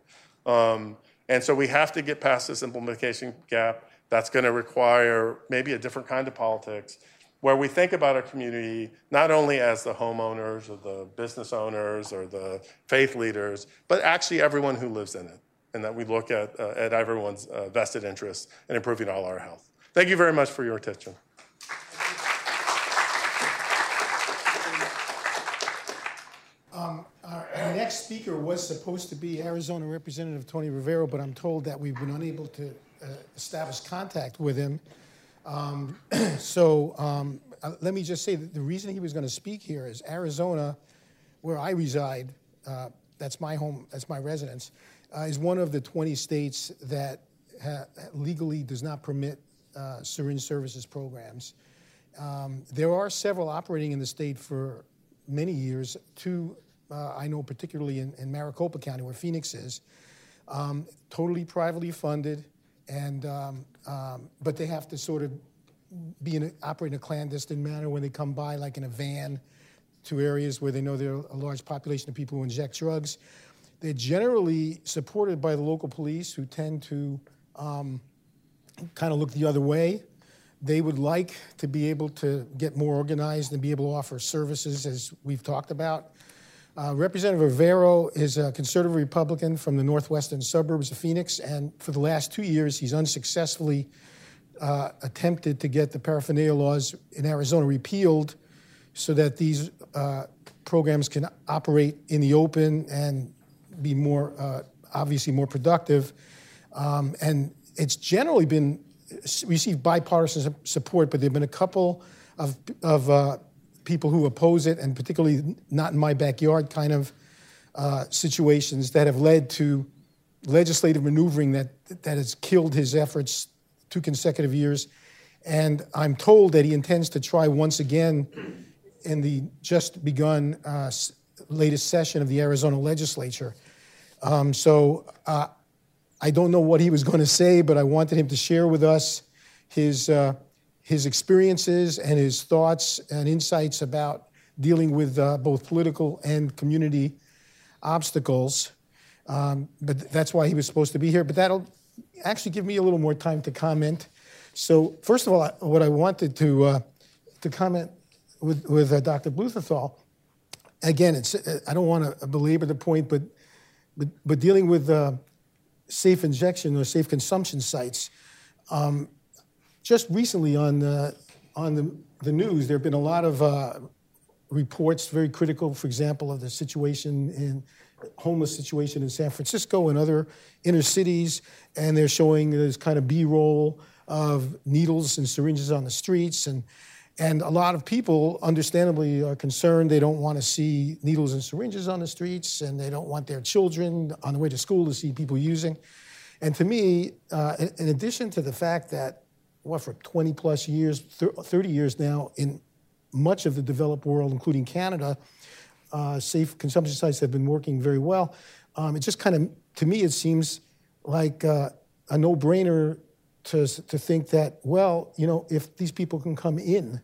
Um, and so we have to get past this implementation gap. That's going to require maybe a different kind of politics where we think about our community not only as the homeowners or the business owners or the faith leaders, but actually everyone who lives in it, and that we look at, uh, at everyone's uh, vested interests in improving all our health. Thank you very much for your attention. Um, our, next speaker was supposed to be Arizona Representative Tony Rivero, but I'm told that we've been unable to uh, establish contact with him. Um, so um, uh, let me just say that the reason he was going to speak here is Arizona, where I reside, uh, that's my home, that's my residence, uh, is one of the 20 states that ha- legally does not permit uh, syringe services programs. Um, there are several operating in the state for many years, two uh, I know particularly in, in, Maricopa County, where Phoenix is, um, totally privately funded and um, um, but they have to sort of be in a, operate in a clandestine manner when they come by, like in a van, to areas where they know there are a large population of people who inject drugs. They're generally supported by the local police, who tend to um, kind of look the other way. They would like to be able to get more organized and be able to offer services, as we've talked about. Uh, Representative Rivero is a conservative Republican from the northwestern suburbs of Phoenix, and for the last two years, he's unsuccessfully uh, attempted to get the paraphernalia laws in Arizona repealed so that these uh, programs can operate in the open and be more, uh, obviously, more productive. Um, and it's generally been received bipartisan support, but there have been a couple of, of uh, people who oppose it, and particularly not in my backyard kind of uh, situations that have led to legislative maneuvering that, that has killed his efforts two consecutive years. And I'm told that he intends to try once again in the just begun uh, latest session of the Arizona legislature. Um, so uh, I don't know what he was going to say, but I wanted him to share with us his uh, his experiences and his thoughts and insights about dealing with uh, both political and community obstacles. Um, but that's why he was supposed to be here. But that'll actually give me a little more time to comment. So, first of all, what I wanted to uh, to comment with with uh, Dr. Bluthenthal, again, it's I don't want to belabor the point, but but but dealing with uh, safe injection or safe consumption sites. Um, just recently on the, on the, the news, there have been a lot of uh, reports, very critical, for example, of the situation in homeless situation in San Francisco and other inner cities, and they're showing this kind of B-roll of needles and syringes on the streets, and and a lot of people, understandably, are concerned. They don't want to see needles and syringes on the streets, and they don't want their children on the way to school to see people using. And to me, uh, in, in addition to the fact that what, for 20 plus years, 30 years now, in much of the developed world, including Canada, uh, safe consumption sites have been working very well. Um, it just kind of, to me, it seems like uh, a no brainer to, to think that, well, you know, if these people can come in,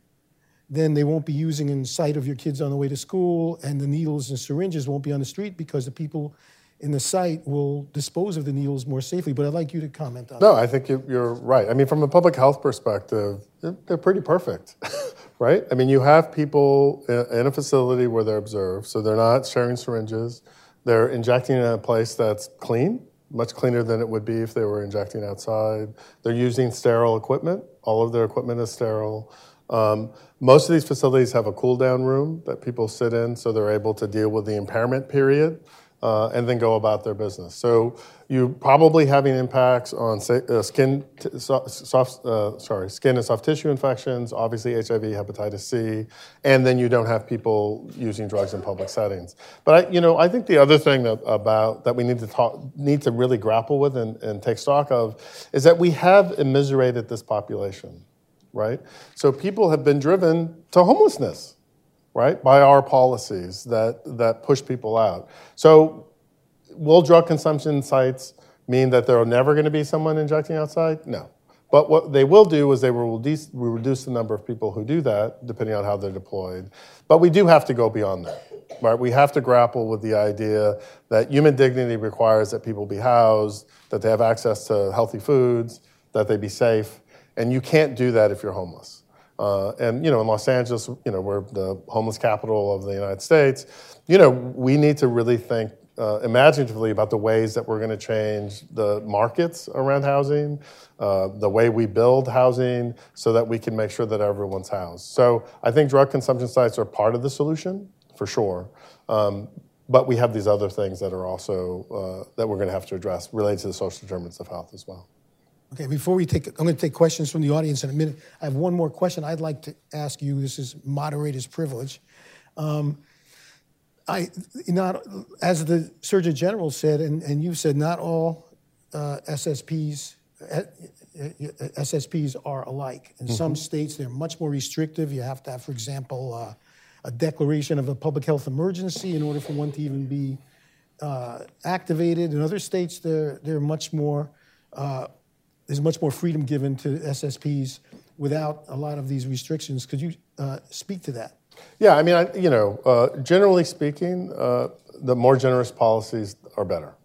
then they won't be using in sight of your kids on the way to school, and the needles and syringes won't be on the street because the people in the site will dispose of the needles more safely. But I'd like you to comment on no, that. No, I think you're right. I mean, from a public health perspective, they're pretty perfect, right? I mean, you have people in a facility where they're observed, so they're not sharing syringes. They're injecting in a place that's clean, much cleaner than it would be if they were injecting outside. They're using sterile equipment. All of their equipment is sterile. Um, most of these facilities have a cool down room that people sit in so they're able to deal with the impairment period uh, and then go about their business. So you're probably having impacts on uh, skin, t- soft, uh, sorry, skin and soft tissue infections, obviously HIV, hepatitis C, and then you don't have people using drugs in public settings. But I, you know, I think the other thing that, about that we need to talk, need to really grapple with and, and take stock of is that we have immiserated this population, right? So people have been driven to homelessness right, by our policies that, that push people out. So, will drug consumption sites mean that there are never going to be someone injecting outside? No. But what they will do is they will reduce, reduce the number of people who do that, depending on how they're deployed. But we do have to go beyond that. Right? We have to grapple with the idea that human dignity requires that people be housed, that they have access to healthy foods, that they be safe, and you can't do that if you're homeless. Uh, and you know, in Los Angeles, you know, we're the homeless capital of the United States. You know, we need to really think uh, imaginatively about the ways that we're going to change the markets around housing, uh, the way we build housing, so that we can make sure that everyone's housed. So I think drug consumption sites are part of the solution for sure. Um, but we have these other things that are also uh, that we're going to have to address related to the social determinants of health as well. Okay, before we take, I'm going to take questions from the audience in a minute. I have one more question I'd like to ask you. This is moderator's privilege. Um, I, not, as the Surgeon General said, and, and you said, not all uh, SSPs, uh, SSPs are alike. In mm-hmm. some states, they're much more restrictive. You have to have, for example, uh, a declaration of a public health emergency in order for one to even be uh, activated. In other states, they're, they're much more uh, there's much more freedom given to SSPs without a lot of these restrictions. Could you uh, speak to that? Yeah, I mean, I, you know, uh, generally speaking, uh, the more generous policies are better.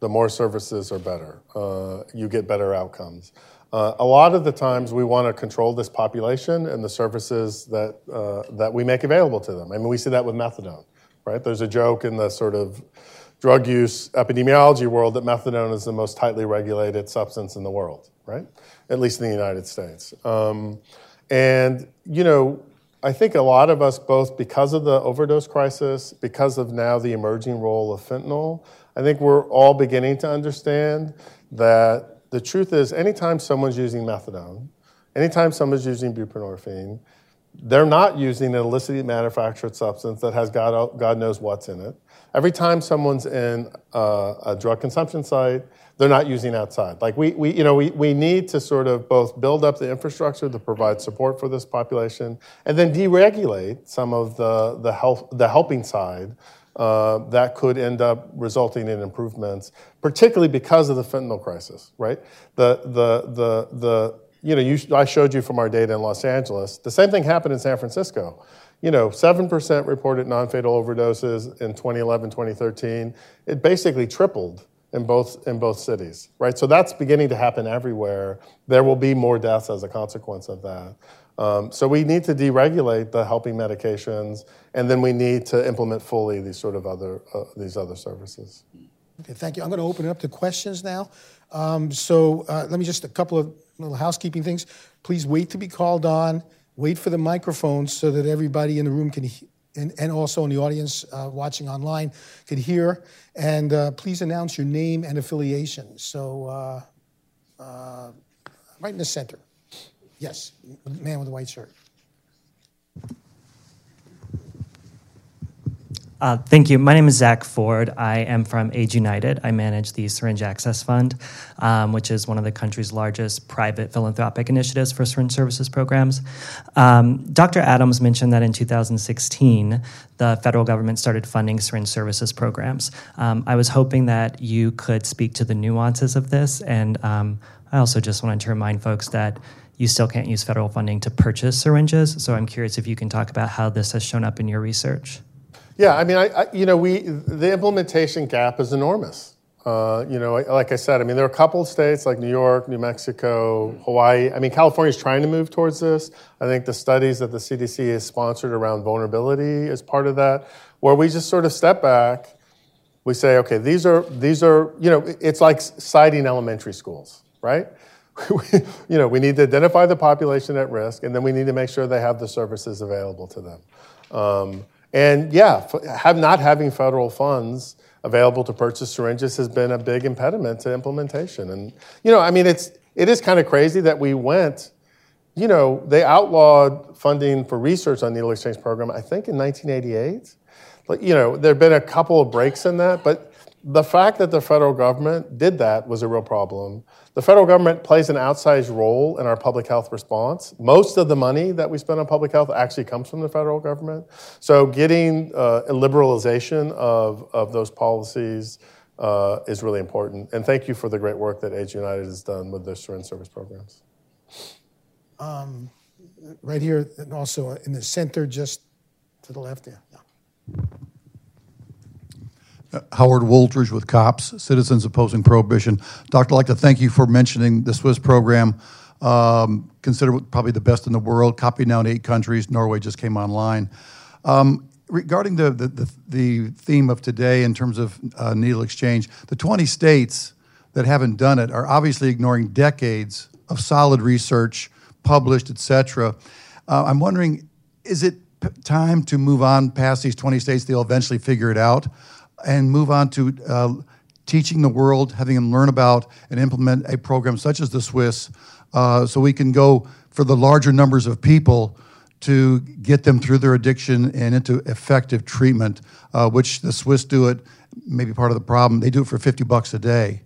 The more services are better. Uh, you get better outcomes. Uh, a lot of the times, we want to control this population and the services that uh, that we make available to them. I mean, we see that with methadone, right? There's a joke in the sort of drug use epidemiology world that methadone is the most tightly regulated substance in the world right? At least in the United States. Um, and, you know, I think a lot of us, both because of the overdose crisis, because of now the emerging role of fentanyl, I think we're all beginning to understand that the truth is anytime someone's using methadone, anytime someone's using buprenorphine, they're not using an illicitly manufactured substance that has God, God knows what's in it. Every time someone's in a, a drug consumption site, they're not using outside. Like we, we, you know, we, we need to sort of both build up the infrastructure to provide support for this population and then deregulate some of the, the, health, the helping side uh, that could end up resulting in improvements, particularly because of the fentanyl crisis, right? The, the, the, the, you know, you, I showed you from our data in Los Angeles. The same thing happened in San Francisco. You know, 7% reported non-fatal overdoses in 2011, 2013. It basically tripled in both in both cities, right? So that's beginning to happen everywhere. There will be more deaths as a consequence of that. Um, so we need to deregulate the helping medications, and then we need to implement fully these sort of other uh, these other services. Okay, thank you. I'm going to open it up to questions now. Um, so uh, let me just a couple of little housekeeping things. Please wait to be called on. Wait for the microphone so that everybody in the room can and, and also in the audience uh, watching online could hear. And uh, please announce your name and affiliation. So, uh, uh right in the center. Yes, man with the white shirt. Uh, thank you. My name is Zach Ford. I am from AIDS United. I manage the Syringe Access Fund, um, which is one of the country's largest private philanthropic initiatives for syringe services programs. Um, Dr. Adams mentioned that in 2016, the federal government started funding syringe services programs. Um, I was hoping that you could speak to the nuances of this, and um, I also just wanted to remind folks that you still can't use federal funding to purchase syringes. So I'm curious if you can talk about how this has shown up in your research. Yeah, I mean, I, I, you know, we the implementation gap is enormous. Uh, you know, like I said, I mean, there are a couple of states like New York, New Mexico, Hawaii. I mean, California is trying to move towards this. I think the studies that the CDC has sponsored around vulnerability is part of that, where we just sort of step back. We say, okay, these are these are you know, it's like citing elementary schools, right? you know, we need to identify the population at risk, and then we need to make sure they have the services available to them. Um, and yeah, have not having federal funds available to purchase syringes has been a big impediment to implementation. And, you know, I mean, it's, it is kind of crazy that we went, you know, they outlawed funding for research on the needle exchange program, I think in 1988. But, you know, there have been a couple of breaks in that, but the fact that the federal government did that was a real problem. The federal government plays an outsized role in our public health response. Most of the money that we spend on public health actually comes from the federal government. So getting uh, a liberalization of, of those policies uh, is really important. And thank you for the great work that AIDS United has done with their syringe service programs. Um, right here, and also in the center, just to the left there. Yeah. Howard Wooldridge with COPS, Citizens Opposing Prohibition. Doctor, I'd like to thank you for mentioning the Swiss program. Um, considered probably the best in the world, copied now in eight countries. Norway just came online. Um, regarding the, the, the, the, theme of today in terms of uh, needle exchange, the 20 states that haven't done it are obviously ignoring decades of solid research, published, et cetera. Uh, I'm wondering, is it time to move on past these 20 states? They'll eventually figure it out and move on to uh, teaching the world, having them learn about and implement a program such as the Swiss, uh, so we can go for the larger numbers of people to get them through their addiction and into effective treatment, uh, which the Swiss do it, maybe part of the problem. They do it for 50 bucks a day.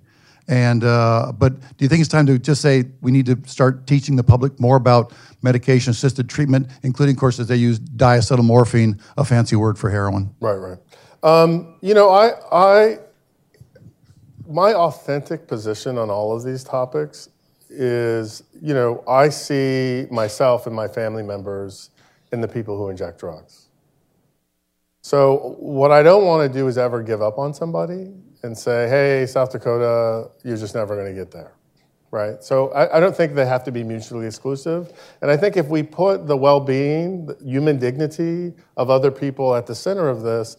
And, uh, but do you think it's time to just say we need to start teaching the public more about medication assisted treatment, including courses they use diacetylmorphine, a fancy word for heroin? Right, right. Um, you know, I, I, my authentic position on all of these topics is, you know, I see myself and my family members in the people who inject drugs. So what I don't want to do is ever give up on somebody and say, hey, South Dakota, you're just never going to get there. Right? So I, I, don't think they have to be mutually exclusive. And I think if we put the well being, human dignity of other people at the center of this,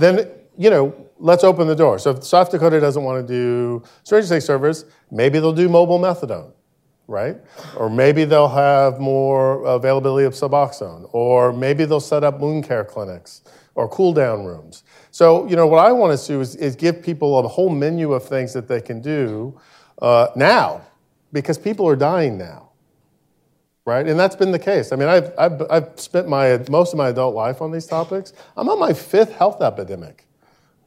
then you know, let's open the door. So if South Dakota doesn't want to do syringe tank service, maybe they'll do mobile methadone, right? Or maybe they'll have more availability of Suboxone, or maybe they'll set up wound care clinics or cool down rooms. So, you know, what I want to do is, is give people a whole menu of things that they can do uh, now, because people are dying now right? And that's been the case. I mean, I've, I've, I've spent my, most of my adult life on these topics. I'm on my fifth health epidemic,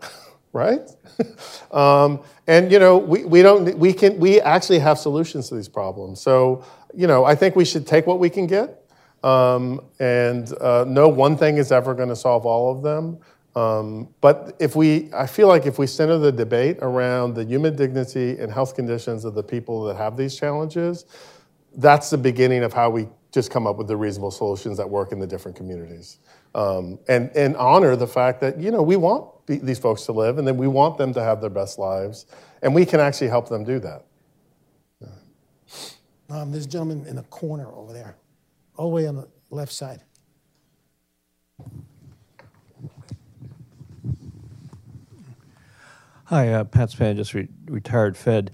right? um, and, you know, we, we, don't, we, can, we actually have solutions to these problems. So, you know, I think we should take what we can get. Um, and uh, no one thing is ever going to solve all of them. Um, but if we, I feel like if we center the debate around the human dignity and health conditions of the people that have these challenges, that's the beginning of how we just come up with the reasonable solutions that work in the different communities. Um, and, and honor the fact that, you know, we want these folks to live and then we want them to have their best lives. And we can actually help them do that. Yeah. Um, there's a gentleman in the corner over there, all the way on the left side. Hi, uh, Pat Span, just re- retired Fed.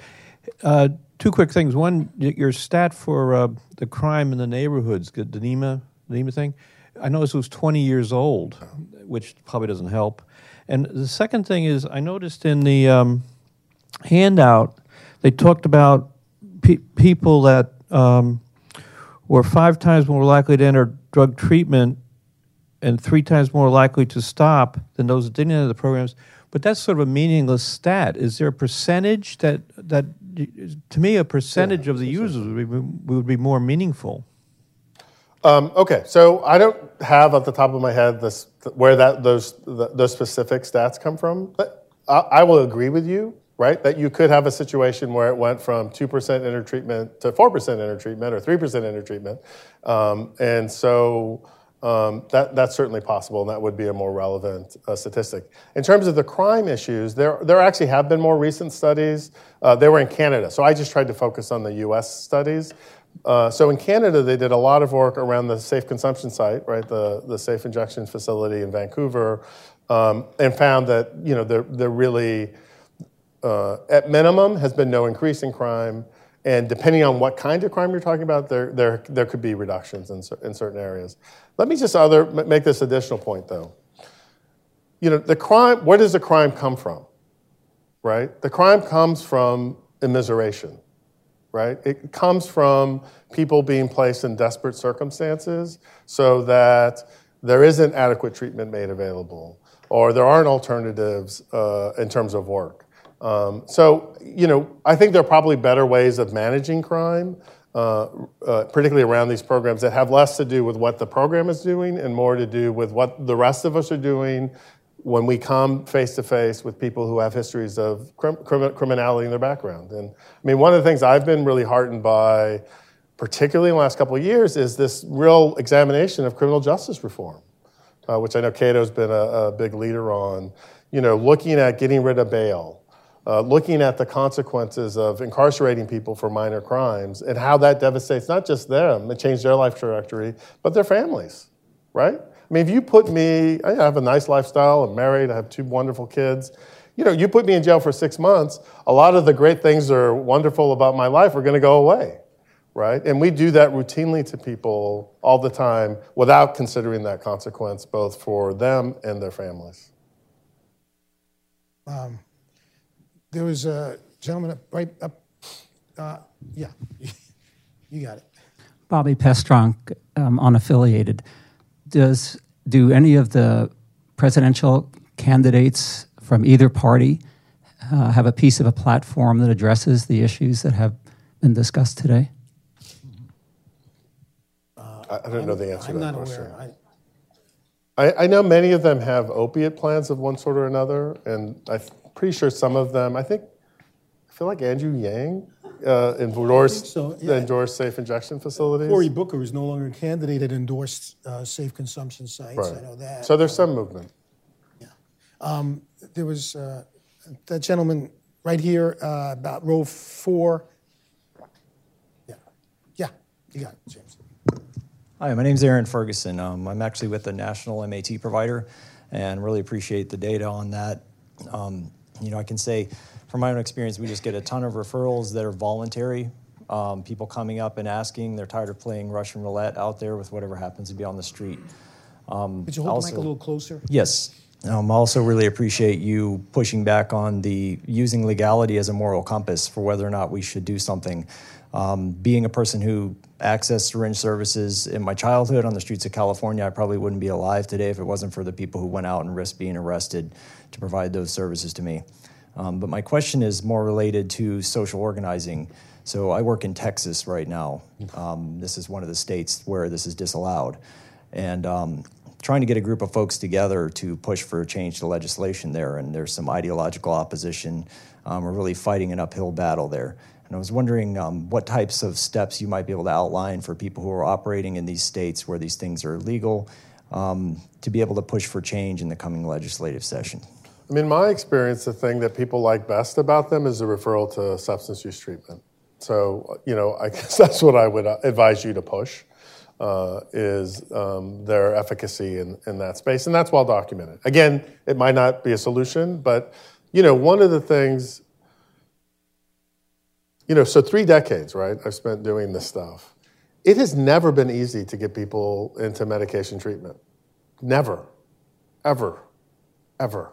Uh, two quick things. One, your stat for uh, the crime in the neighborhoods, the NEMA, NEMA thing, I noticed it was 20 years old, which probably doesn't help. And the second thing is, I noticed in the um, handout, they talked about pe- people that um, were five times more likely to enter drug treatment and three times more likely to stop than those that didn't enter the programs. But that's sort of a meaningless stat. Is there a percentage that that to me, a percentage yeah, of the users would be, would be more meaningful. Um, okay, so I don't have at the top of my head this where that those those specific stats come from, but I, I will agree with you, right? That you could have a situation where it went from two percent enter treatment to four percent enter treatment or three percent enter treatment, um, and so um, that, that's certainly possible, and that would be a more relevant uh, statistic. In terms of the crime issues, there, there actually have been more recent studies. Uh, they were in Canada, so I just tried to focus on the US studies. Uh, so in Canada, they did a lot of work around the safe consumption site, right, the, the safe injection facility in Vancouver, um, and found that you know there, there really, uh, at minimum, has been no increase in crime. And depending on what kind of crime you're talking about, there, there, there could be reductions in, in certain areas. Let me just other, make this additional point, though. You know, the crime, where does the crime come from? right? The crime comes from immiseration, right? It comes from people being placed in desperate circumstances so that there isn't adequate treatment made available or there aren't alternatives uh, in terms of work. Um, so, you know, I think there are probably better ways of managing crime, uh, uh, particularly around these programs that have less to do with what the program is doing and more to do with what the rest of us are doing when we come face to face with people who have histories of crim- criminality in their background. And I mean, one of the things I've been really heartened by, particularly in the last couple of years, is this real examination of criminal justice reform, uh, which I know Cato's been a, a, big leader on. You know, looking at getting rid of bail, uh, looking at the consequences of incarcerating people for minor crimes and how that devastates not just them, it changed their life trajectory, but their families, right? I mean, if you put me, I have a nice lifestyle, I'm married, I have two wonderful kids. You know, you put me in jail for six months, a lot of the great things that are wonderful about my life are going to go away, right? And we do that routinely to people all the time without considering that consequence, both for them and their families. Um, there was a gentleman up, right up, uh, yeah, you got it. Bobby Pestronk, um, unaffiliated does do any of the presidential candidates from either party uh, have a piece of a platform that addresses the issues that have been discussed today? Uh, I don't know the answer I'm to that not question. aware. I, I know many of them have opiate plans of one sort or another, and I'm pretty sure some of them, I think, I feel like Andrew Yang uh, endorsed, so, yeah. endorsed safe injection facilities. Cory Booker is no longer a candidate at endorsed uh, safe consumption sites. Right. I know that. So there's some movement. Um, there was uh, that gentleman right here uh, about row four. Yeah, yeah, you got it, James. Hi, my name is Aaron Ferguson. Um, I'm actually with the national MAT provider, and really appreciate the data on that. Um, you know, I can say from my own experience, we just get a ton of referrals that are voluntary. Um, people coming up and asking, they're tired of playing Russian roulette out there with whatever happens to be on the street. Um, Could you hold also, the mic a little closer? Yes. Um, I also really appreciate you pushing back on the using legality as a moral compass for whether or not we should do something. Um, being a person who accessed syringe services in my childhood on the streets of California, I probably wouldn't be alive today if it wasn't for the people who went out and risked being arrested to provide those services to me. Um, but my question is more related to social organizing. So I work in Texas right now. Um, this is one of the states where this is disallowed. And um, trying to get a group of folks together to push for a change to legislation there. And there's some ideological opposition. Um, we're really fighting an uphill battle there. And I was wondering um, what types of steps you might be able to outline for people who are operating in these states where these things are illegal um, to be able to push for change in the coming legislative session. I mean, my experience, the thing that people like best about them is the referral to substance use treatment. So, you know, I guess that's what I would advise you to push. Uh, is um, their efficacy in, in that space, and that's well documented. Again, it might not be a solution, but you know, one of the things, you know, so three decades, right? I've spent doing this stuff. It has never been easy to get people into medication treatment. Never, ever, ever.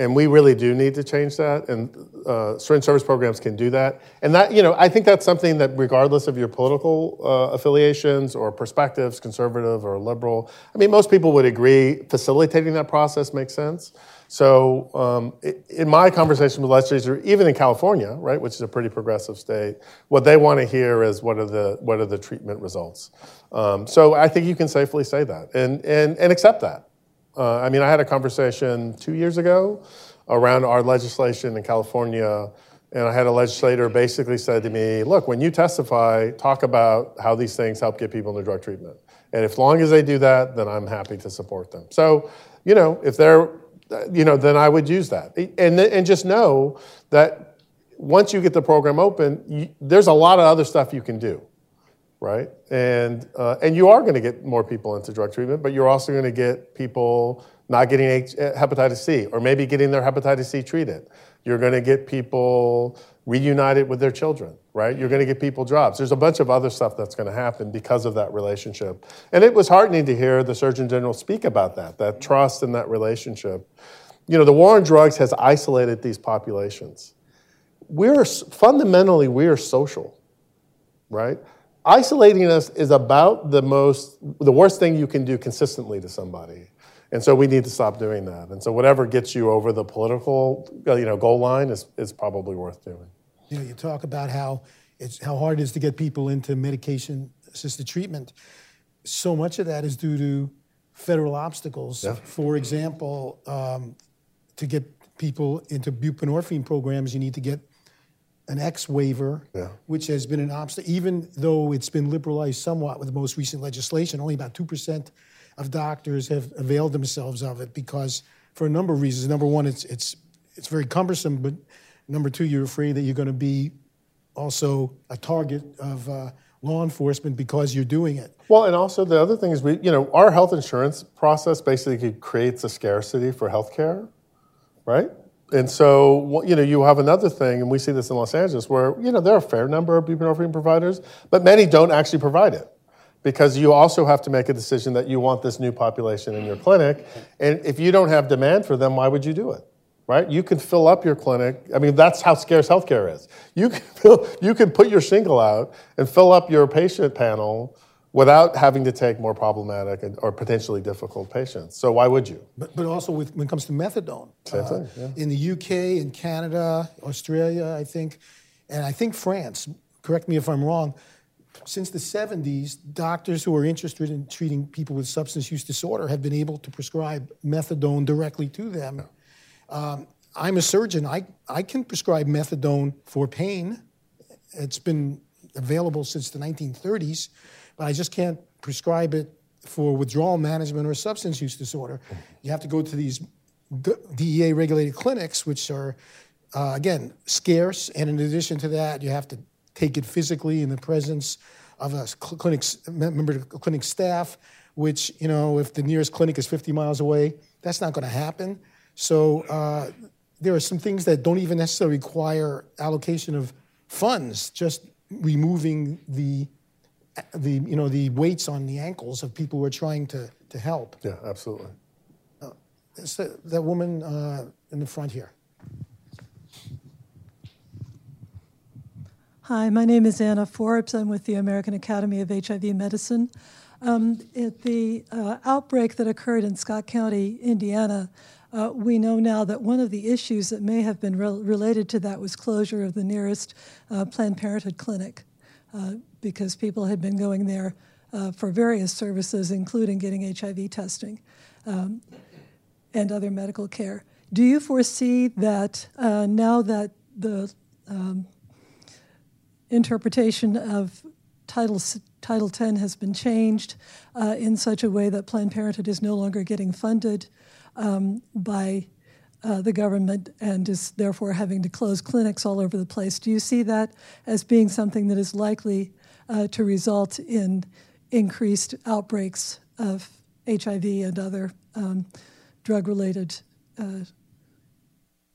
And we really do need to change that, and uh, syringe service programs can do that. And that, you know, I think that's something that, regardless of your political uh, affiliations or perspectives, conservative or liberal, I mean, most people would agree facilitating that process makes sense. So, um, in my conversation with legislators, even in California, right, which is a pretty progressive state, what they want to hear is what are the what are the treatment results. Um, so, I think you can safely say that and and and accept that. Uh, I mean, I had a conversation two years ago around our legislation in California, and I had a legislator basically said to me, "Look, when you testify, talk about how these things help get people into drug treatment, and if long as they do that, then I'm happy to support them." So, you know, if they're, you know, then I would use that, and and just know that once you get the program open, you, there's a lot of other stuff you can do right? And uh, and you are going to get more people into drug treatment, but you're also going to get people not getting H- hepatitis C or maybe getting their hepatitis C treated. You're going to get people reunited with their children, right? You're going to get people jobs. There's a bunch of other stuff that's going to happen because of that relationship. And it was heartening to hear the Surgeon General speak about that, that trust and that relationship. you know, the war on drugs has isolated these populations. We're fundamentally we are social, right? Isolating us is about the most the worst thing you can do consistently to somebody. And so we need to stop doing that. And so whatever gets you over the political you know, goal line is, is probably worth doing. You know, you talk about how it's how hard it is to get people into medication assisted treatment. So much of that is due to federal obstacles. Yeah. For example, um, to get people into buprenorphine programs, you need to get an X waiver, Yeah. which has been an obstacle, even though it's been liberalized somewhat with the most recent legislation. Only about 2% of doctors have availed themselves of it because, for a number of reasons. Number one, it's, it's, it's very cumbersome, but number two, you're afraid that you're going to be also a target of uh, law enforcement because you're doing it. Well, and also the other thing is we, you know, our health insurance process basically creates a scarcity for healthcare, right? And so, you know, you have another thing, and we see this in Los Angeles, where, you know, there are a fair number of buprenorphine providers, but many don't actually provide it because you also have to make a decision that you want this new population in your clinic. And if you don't have demand for them, why would you do it? Right? You can fill up your clinic. I mean, that's how scarce healthcare is. You can, fill, you can put your shingle out and fill up your patient panel without having to take more problematic or potentially difficult patients. So why would you? But, but also with, when it comes to methadone. Uh, Same thing, yeah. In the UK, in Canada, Australia, I think, and I think France, correct me if I'm wrong, since the 70s, doctors who are interested in treating people with substance use disorder have been able to prescribe methadone directly to them. Um, I'm a surgeon. I, I can prescribe methadone for pain. It's been available since the 1930s, but I just can't prescribe it for withdrawal management or substance use disorder. You have to go to these DEA regulated clinics, which are, uh, again, scarce. And in addition to that, you have to take it physically in the presence of a clinic member of clinic staff, which, you know, if the nearest clinic is 50 miles away, that's not going to happen. So uh, there are some things that don't even necessarily require allocation of funds, just removing the, the, you know, the weights on the ankles of people who are trying to, to help. Yeah, absolutely. Uh, that, that woman uh, in the front here. Hi, my name is Anna Forbes. I'm with the American Academy of HIV Medicine. Um, at the uh, outbreak that occurred in Scott County, Indiana, uh, we know now that one of the issues that may have been re- related to that was closure of the nearest uh, Planned Parenthood clinic uh, because people had been going there uh, for various services, including getting HIV testing um, and other medical care. Do you foresee that uh, now that the um, interpretation of Title, Title 10 has been changed uh, in such a way that Planned Parenthood is no longer getting funded um, by uh, the government and is therefore having to close clinics all over the place. Do you see that as being something that is likely uh, to result in increased outbreaks of HIV and other um, drug related? Uh,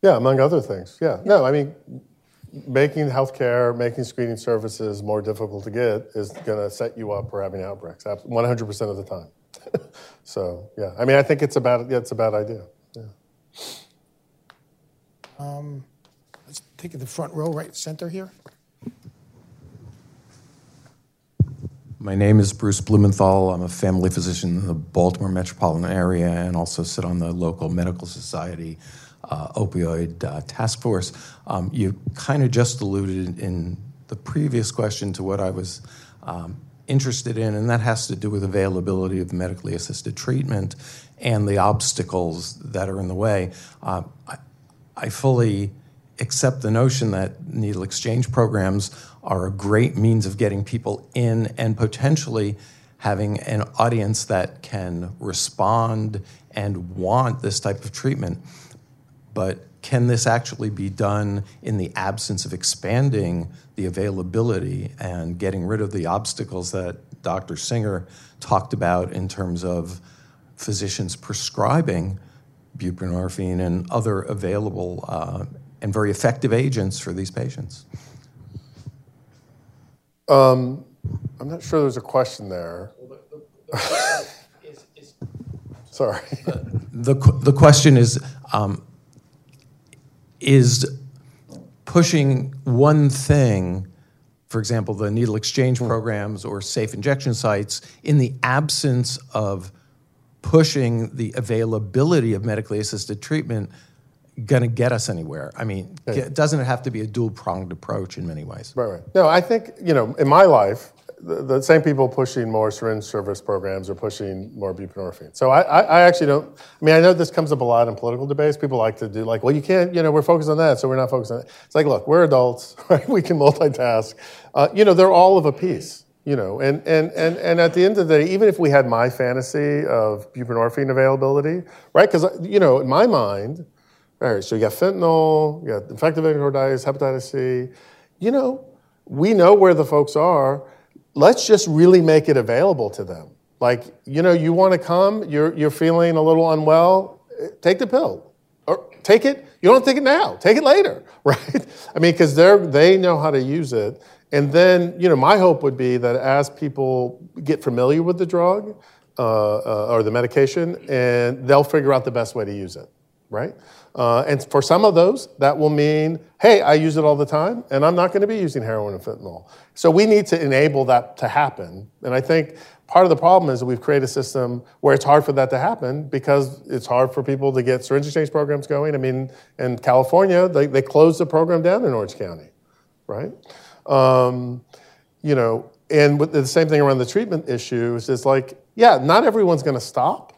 yeah, among other things. Yeah. No, I mean, making healthcare, making screening services more difficult to get is going to set you up for having outbreaks 100% of the time. so, yeah, I mean, I think it's a bad, yeah, it's a bad idea. Yeah. Um, let's take the front row, right center here. My name is Bruce Blumenthal. I'm a family physician in the Baltimore metropolitan area and also sit on the local medical society uh, opioid uh, task force. Um, you kind of just alluded in the previous question to what I was um, interested in, and that has to do with availability of medically assisted treatment and the obstacles that are in the way. Uh, I, I fully accept the notion that needle exchange programs are a great means of getting people in and potentially having an audience that can respond and want this type of treatment. But can this actually be done in the absence of expanding the availability and getting rid of the obstacles that Dr. Singer talked about in terms of physicians prescribing buprenorphine and other available uh, and very effective agents for these patients? Um, I'm not sure there's a question there. Sorry. the, the question is um, is pushing one thing, for example, the needle exchange programs or safe injection sites, in the absence of pushing the availability of medically assisted treatment, going to get us anywhere? I mean, doesn't it have to be a dual pronged approach in many ways? Right, right. No, I think, you know, in my life, the, the same people pushing more syringe service programs are pushing more buprenorphine. So I, I, I actually don't, I mean, I know this comes up a lot in political debates. People like to do like, well, you can't, you know, we're focused on that, so we're not focused on it. It's like, look, we're adults, right? We can multitask. Uh, you know, they're all of a piece, you know, and, and, and, and at the end of the day, even if we had my fantasy of buprenorphine availability, right? Because, you know, in my mind, all right, so you got fentanyl, you got infective endocarditis, hepatitis C, you know, we know where the folks are let's just really make it available to them. Like, you know, you want to come, you're, you're feeling a little unwell, take the pill. Or take it, you don't take it now, take it later, right? I mean, because they they know how to use it. And then, you know, my hope would be that as people get familiar with the drug uh, uh, or the medication, and they'll figure out the best way to use it, right? Uh, and for some of those, that will mean, hey, I use it all the time, and I'm not going to be using heroin and fentanyl. So we need to enable that to happen. And I think part of the problem is that we've created a system where it's hard for that to happen because it's hard for people to get syringe exchange programs going. I mean, in California, they, they closed the program down in Orange County, right? Um, you know, and the same thing around the treatment issues is like, yeah, not everyone's going to stop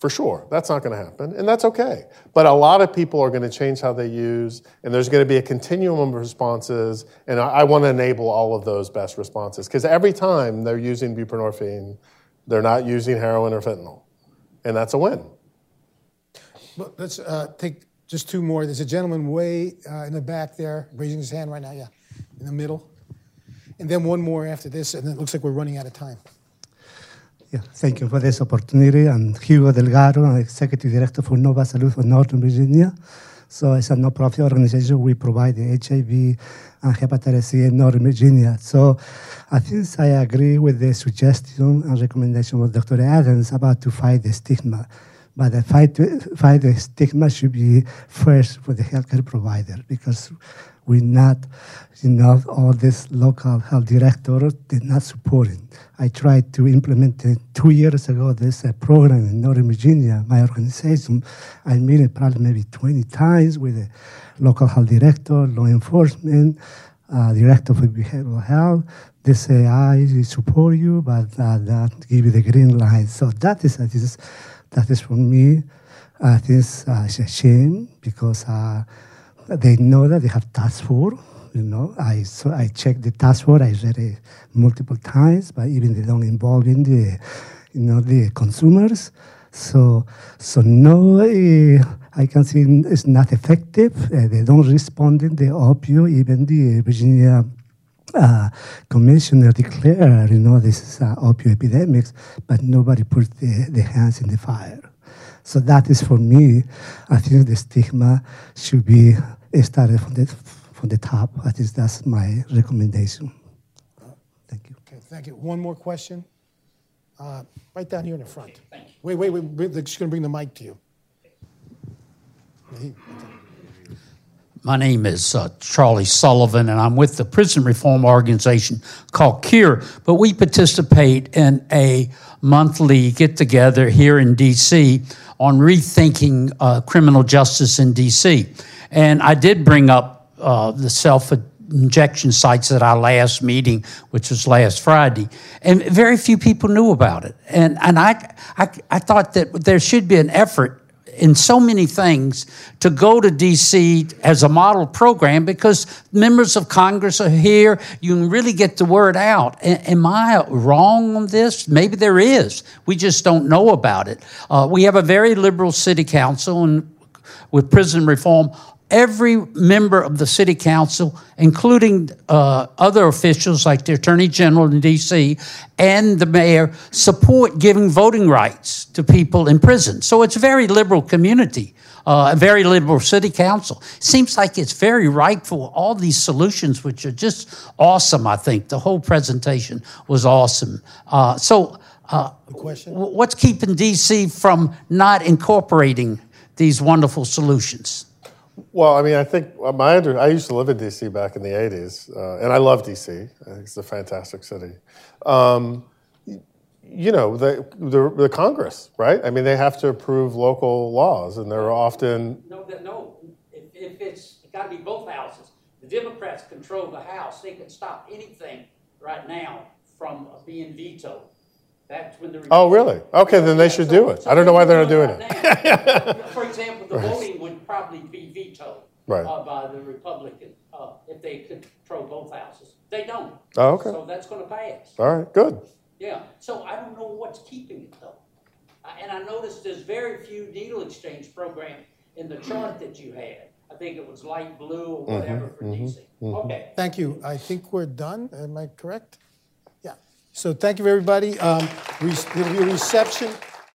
for sure. That's not going to happen, and that's okay. But a lot of people are going to change how they use, and there's going to be a continuum of responses, and I, I want to enable all of those best responses because every time they're using buprenorphine, they're not using heroin or fentanyl, and that's a win. Well, let's uh, take just two more. There's a gentleman way uh, in the back there raising his hand right now. Yeah, in the middle, and then one more after this, and it looks like we're running out of time. Yeah, thank you for this opportunity. I'm Hugo Delgado, I'm Executive Director for Nova Salud of Northern Virginia. So as a non-profit organization, we provide the HIV and hepatitis C in Northern Virginia. So I think I agree with the suggestion and recommendation of Dr. Adams about to fight the stigma. But the fight, to fight the stigma should be first for the healthcare provider because we're not, you know, all this local health director, did not support it. I tried to implement it two years ago, this uh, program in Northern Virginia, my organization. I met it probably maybe 20 times with the local health director, law enforcement, uh, director for behavioral health. They say, I support you, but uh, that give you the green light. So that is, that is, that is for me, I think uh, a shame because uh, they know that they have task force. You know, I so I checked the task force. I read it multiple times, but even they don't involve in the, you know, the consumers. So, so no, uh, I can see it's not effective. Uh, they don't respond in the opioid. Even the Virginia uh, commissioner declared, you know, this is uh, opioid epidemics, but nobody put the, the hands in the fire. So that is for me. I think the stigma should be started from the from the top. I think that's my recommendation. Thank you. Okay, thank you. One more question. Uh, right down here in the front. Wait, wait, wait. They're just going to bring the mic to you. My name is uh, Charlie Sullivan, and I'm with the prison reform organization called CURE. But we participate in a monthly get together here in D.C. on rethinking uh, criminal justice in D.C. And I did bring up uh, the self injection sites at our last meeting, which was last Friday, and very few people knew about it. And and I I, I thought that there should be an effort in so many things to go to DC as a model program because members of Congress are here. You can really get the word out. A- am I wrong on this? Maybe there is. We just don't know about it. Uh, we have a very liberal city council and with prison reform every member of the city council, including uh, other officials like the attorney general in D.C. and the mayor, support giving voting rights to people in prison. So it's a very liberal community. Uh, a very liberal city council. Seems like it's very ripe for all these solutions, which are just awesome. I think the whole presentation was awesome. Uh, so, uh, what's keeping DC from not incorporating these wonderful solutions? Well, I mean, I think uh, my under, I used to live in DC back in the 80s, uh, and I love DC. It's a fantastic city. Um, you know, the, the, the Congress, right? I mean, they have to approve local laws, and they're often, No, no. If, if it's, it gotta be both houses. The Democrats control the House. They can stop anything right now from being vetoed. That's when the. oh, really? Okay, then they should do it. I don't know why they're not doing it. it. For example, the voting would probably be vetoed. Right. uh, By the Republican, uh, if they control both houses. They don't. Oh, okay. So that's gonna pass. All right, good. Yeah, so I don't know what's keeping it though. I- And I noticed there's very few needle exchange programs in the chart that you had. I think it was light blue or whatever for DC. Okay. Thank you. I think we're done. Am I correct? So thank you, everybody. Um, re- There'll be a reception.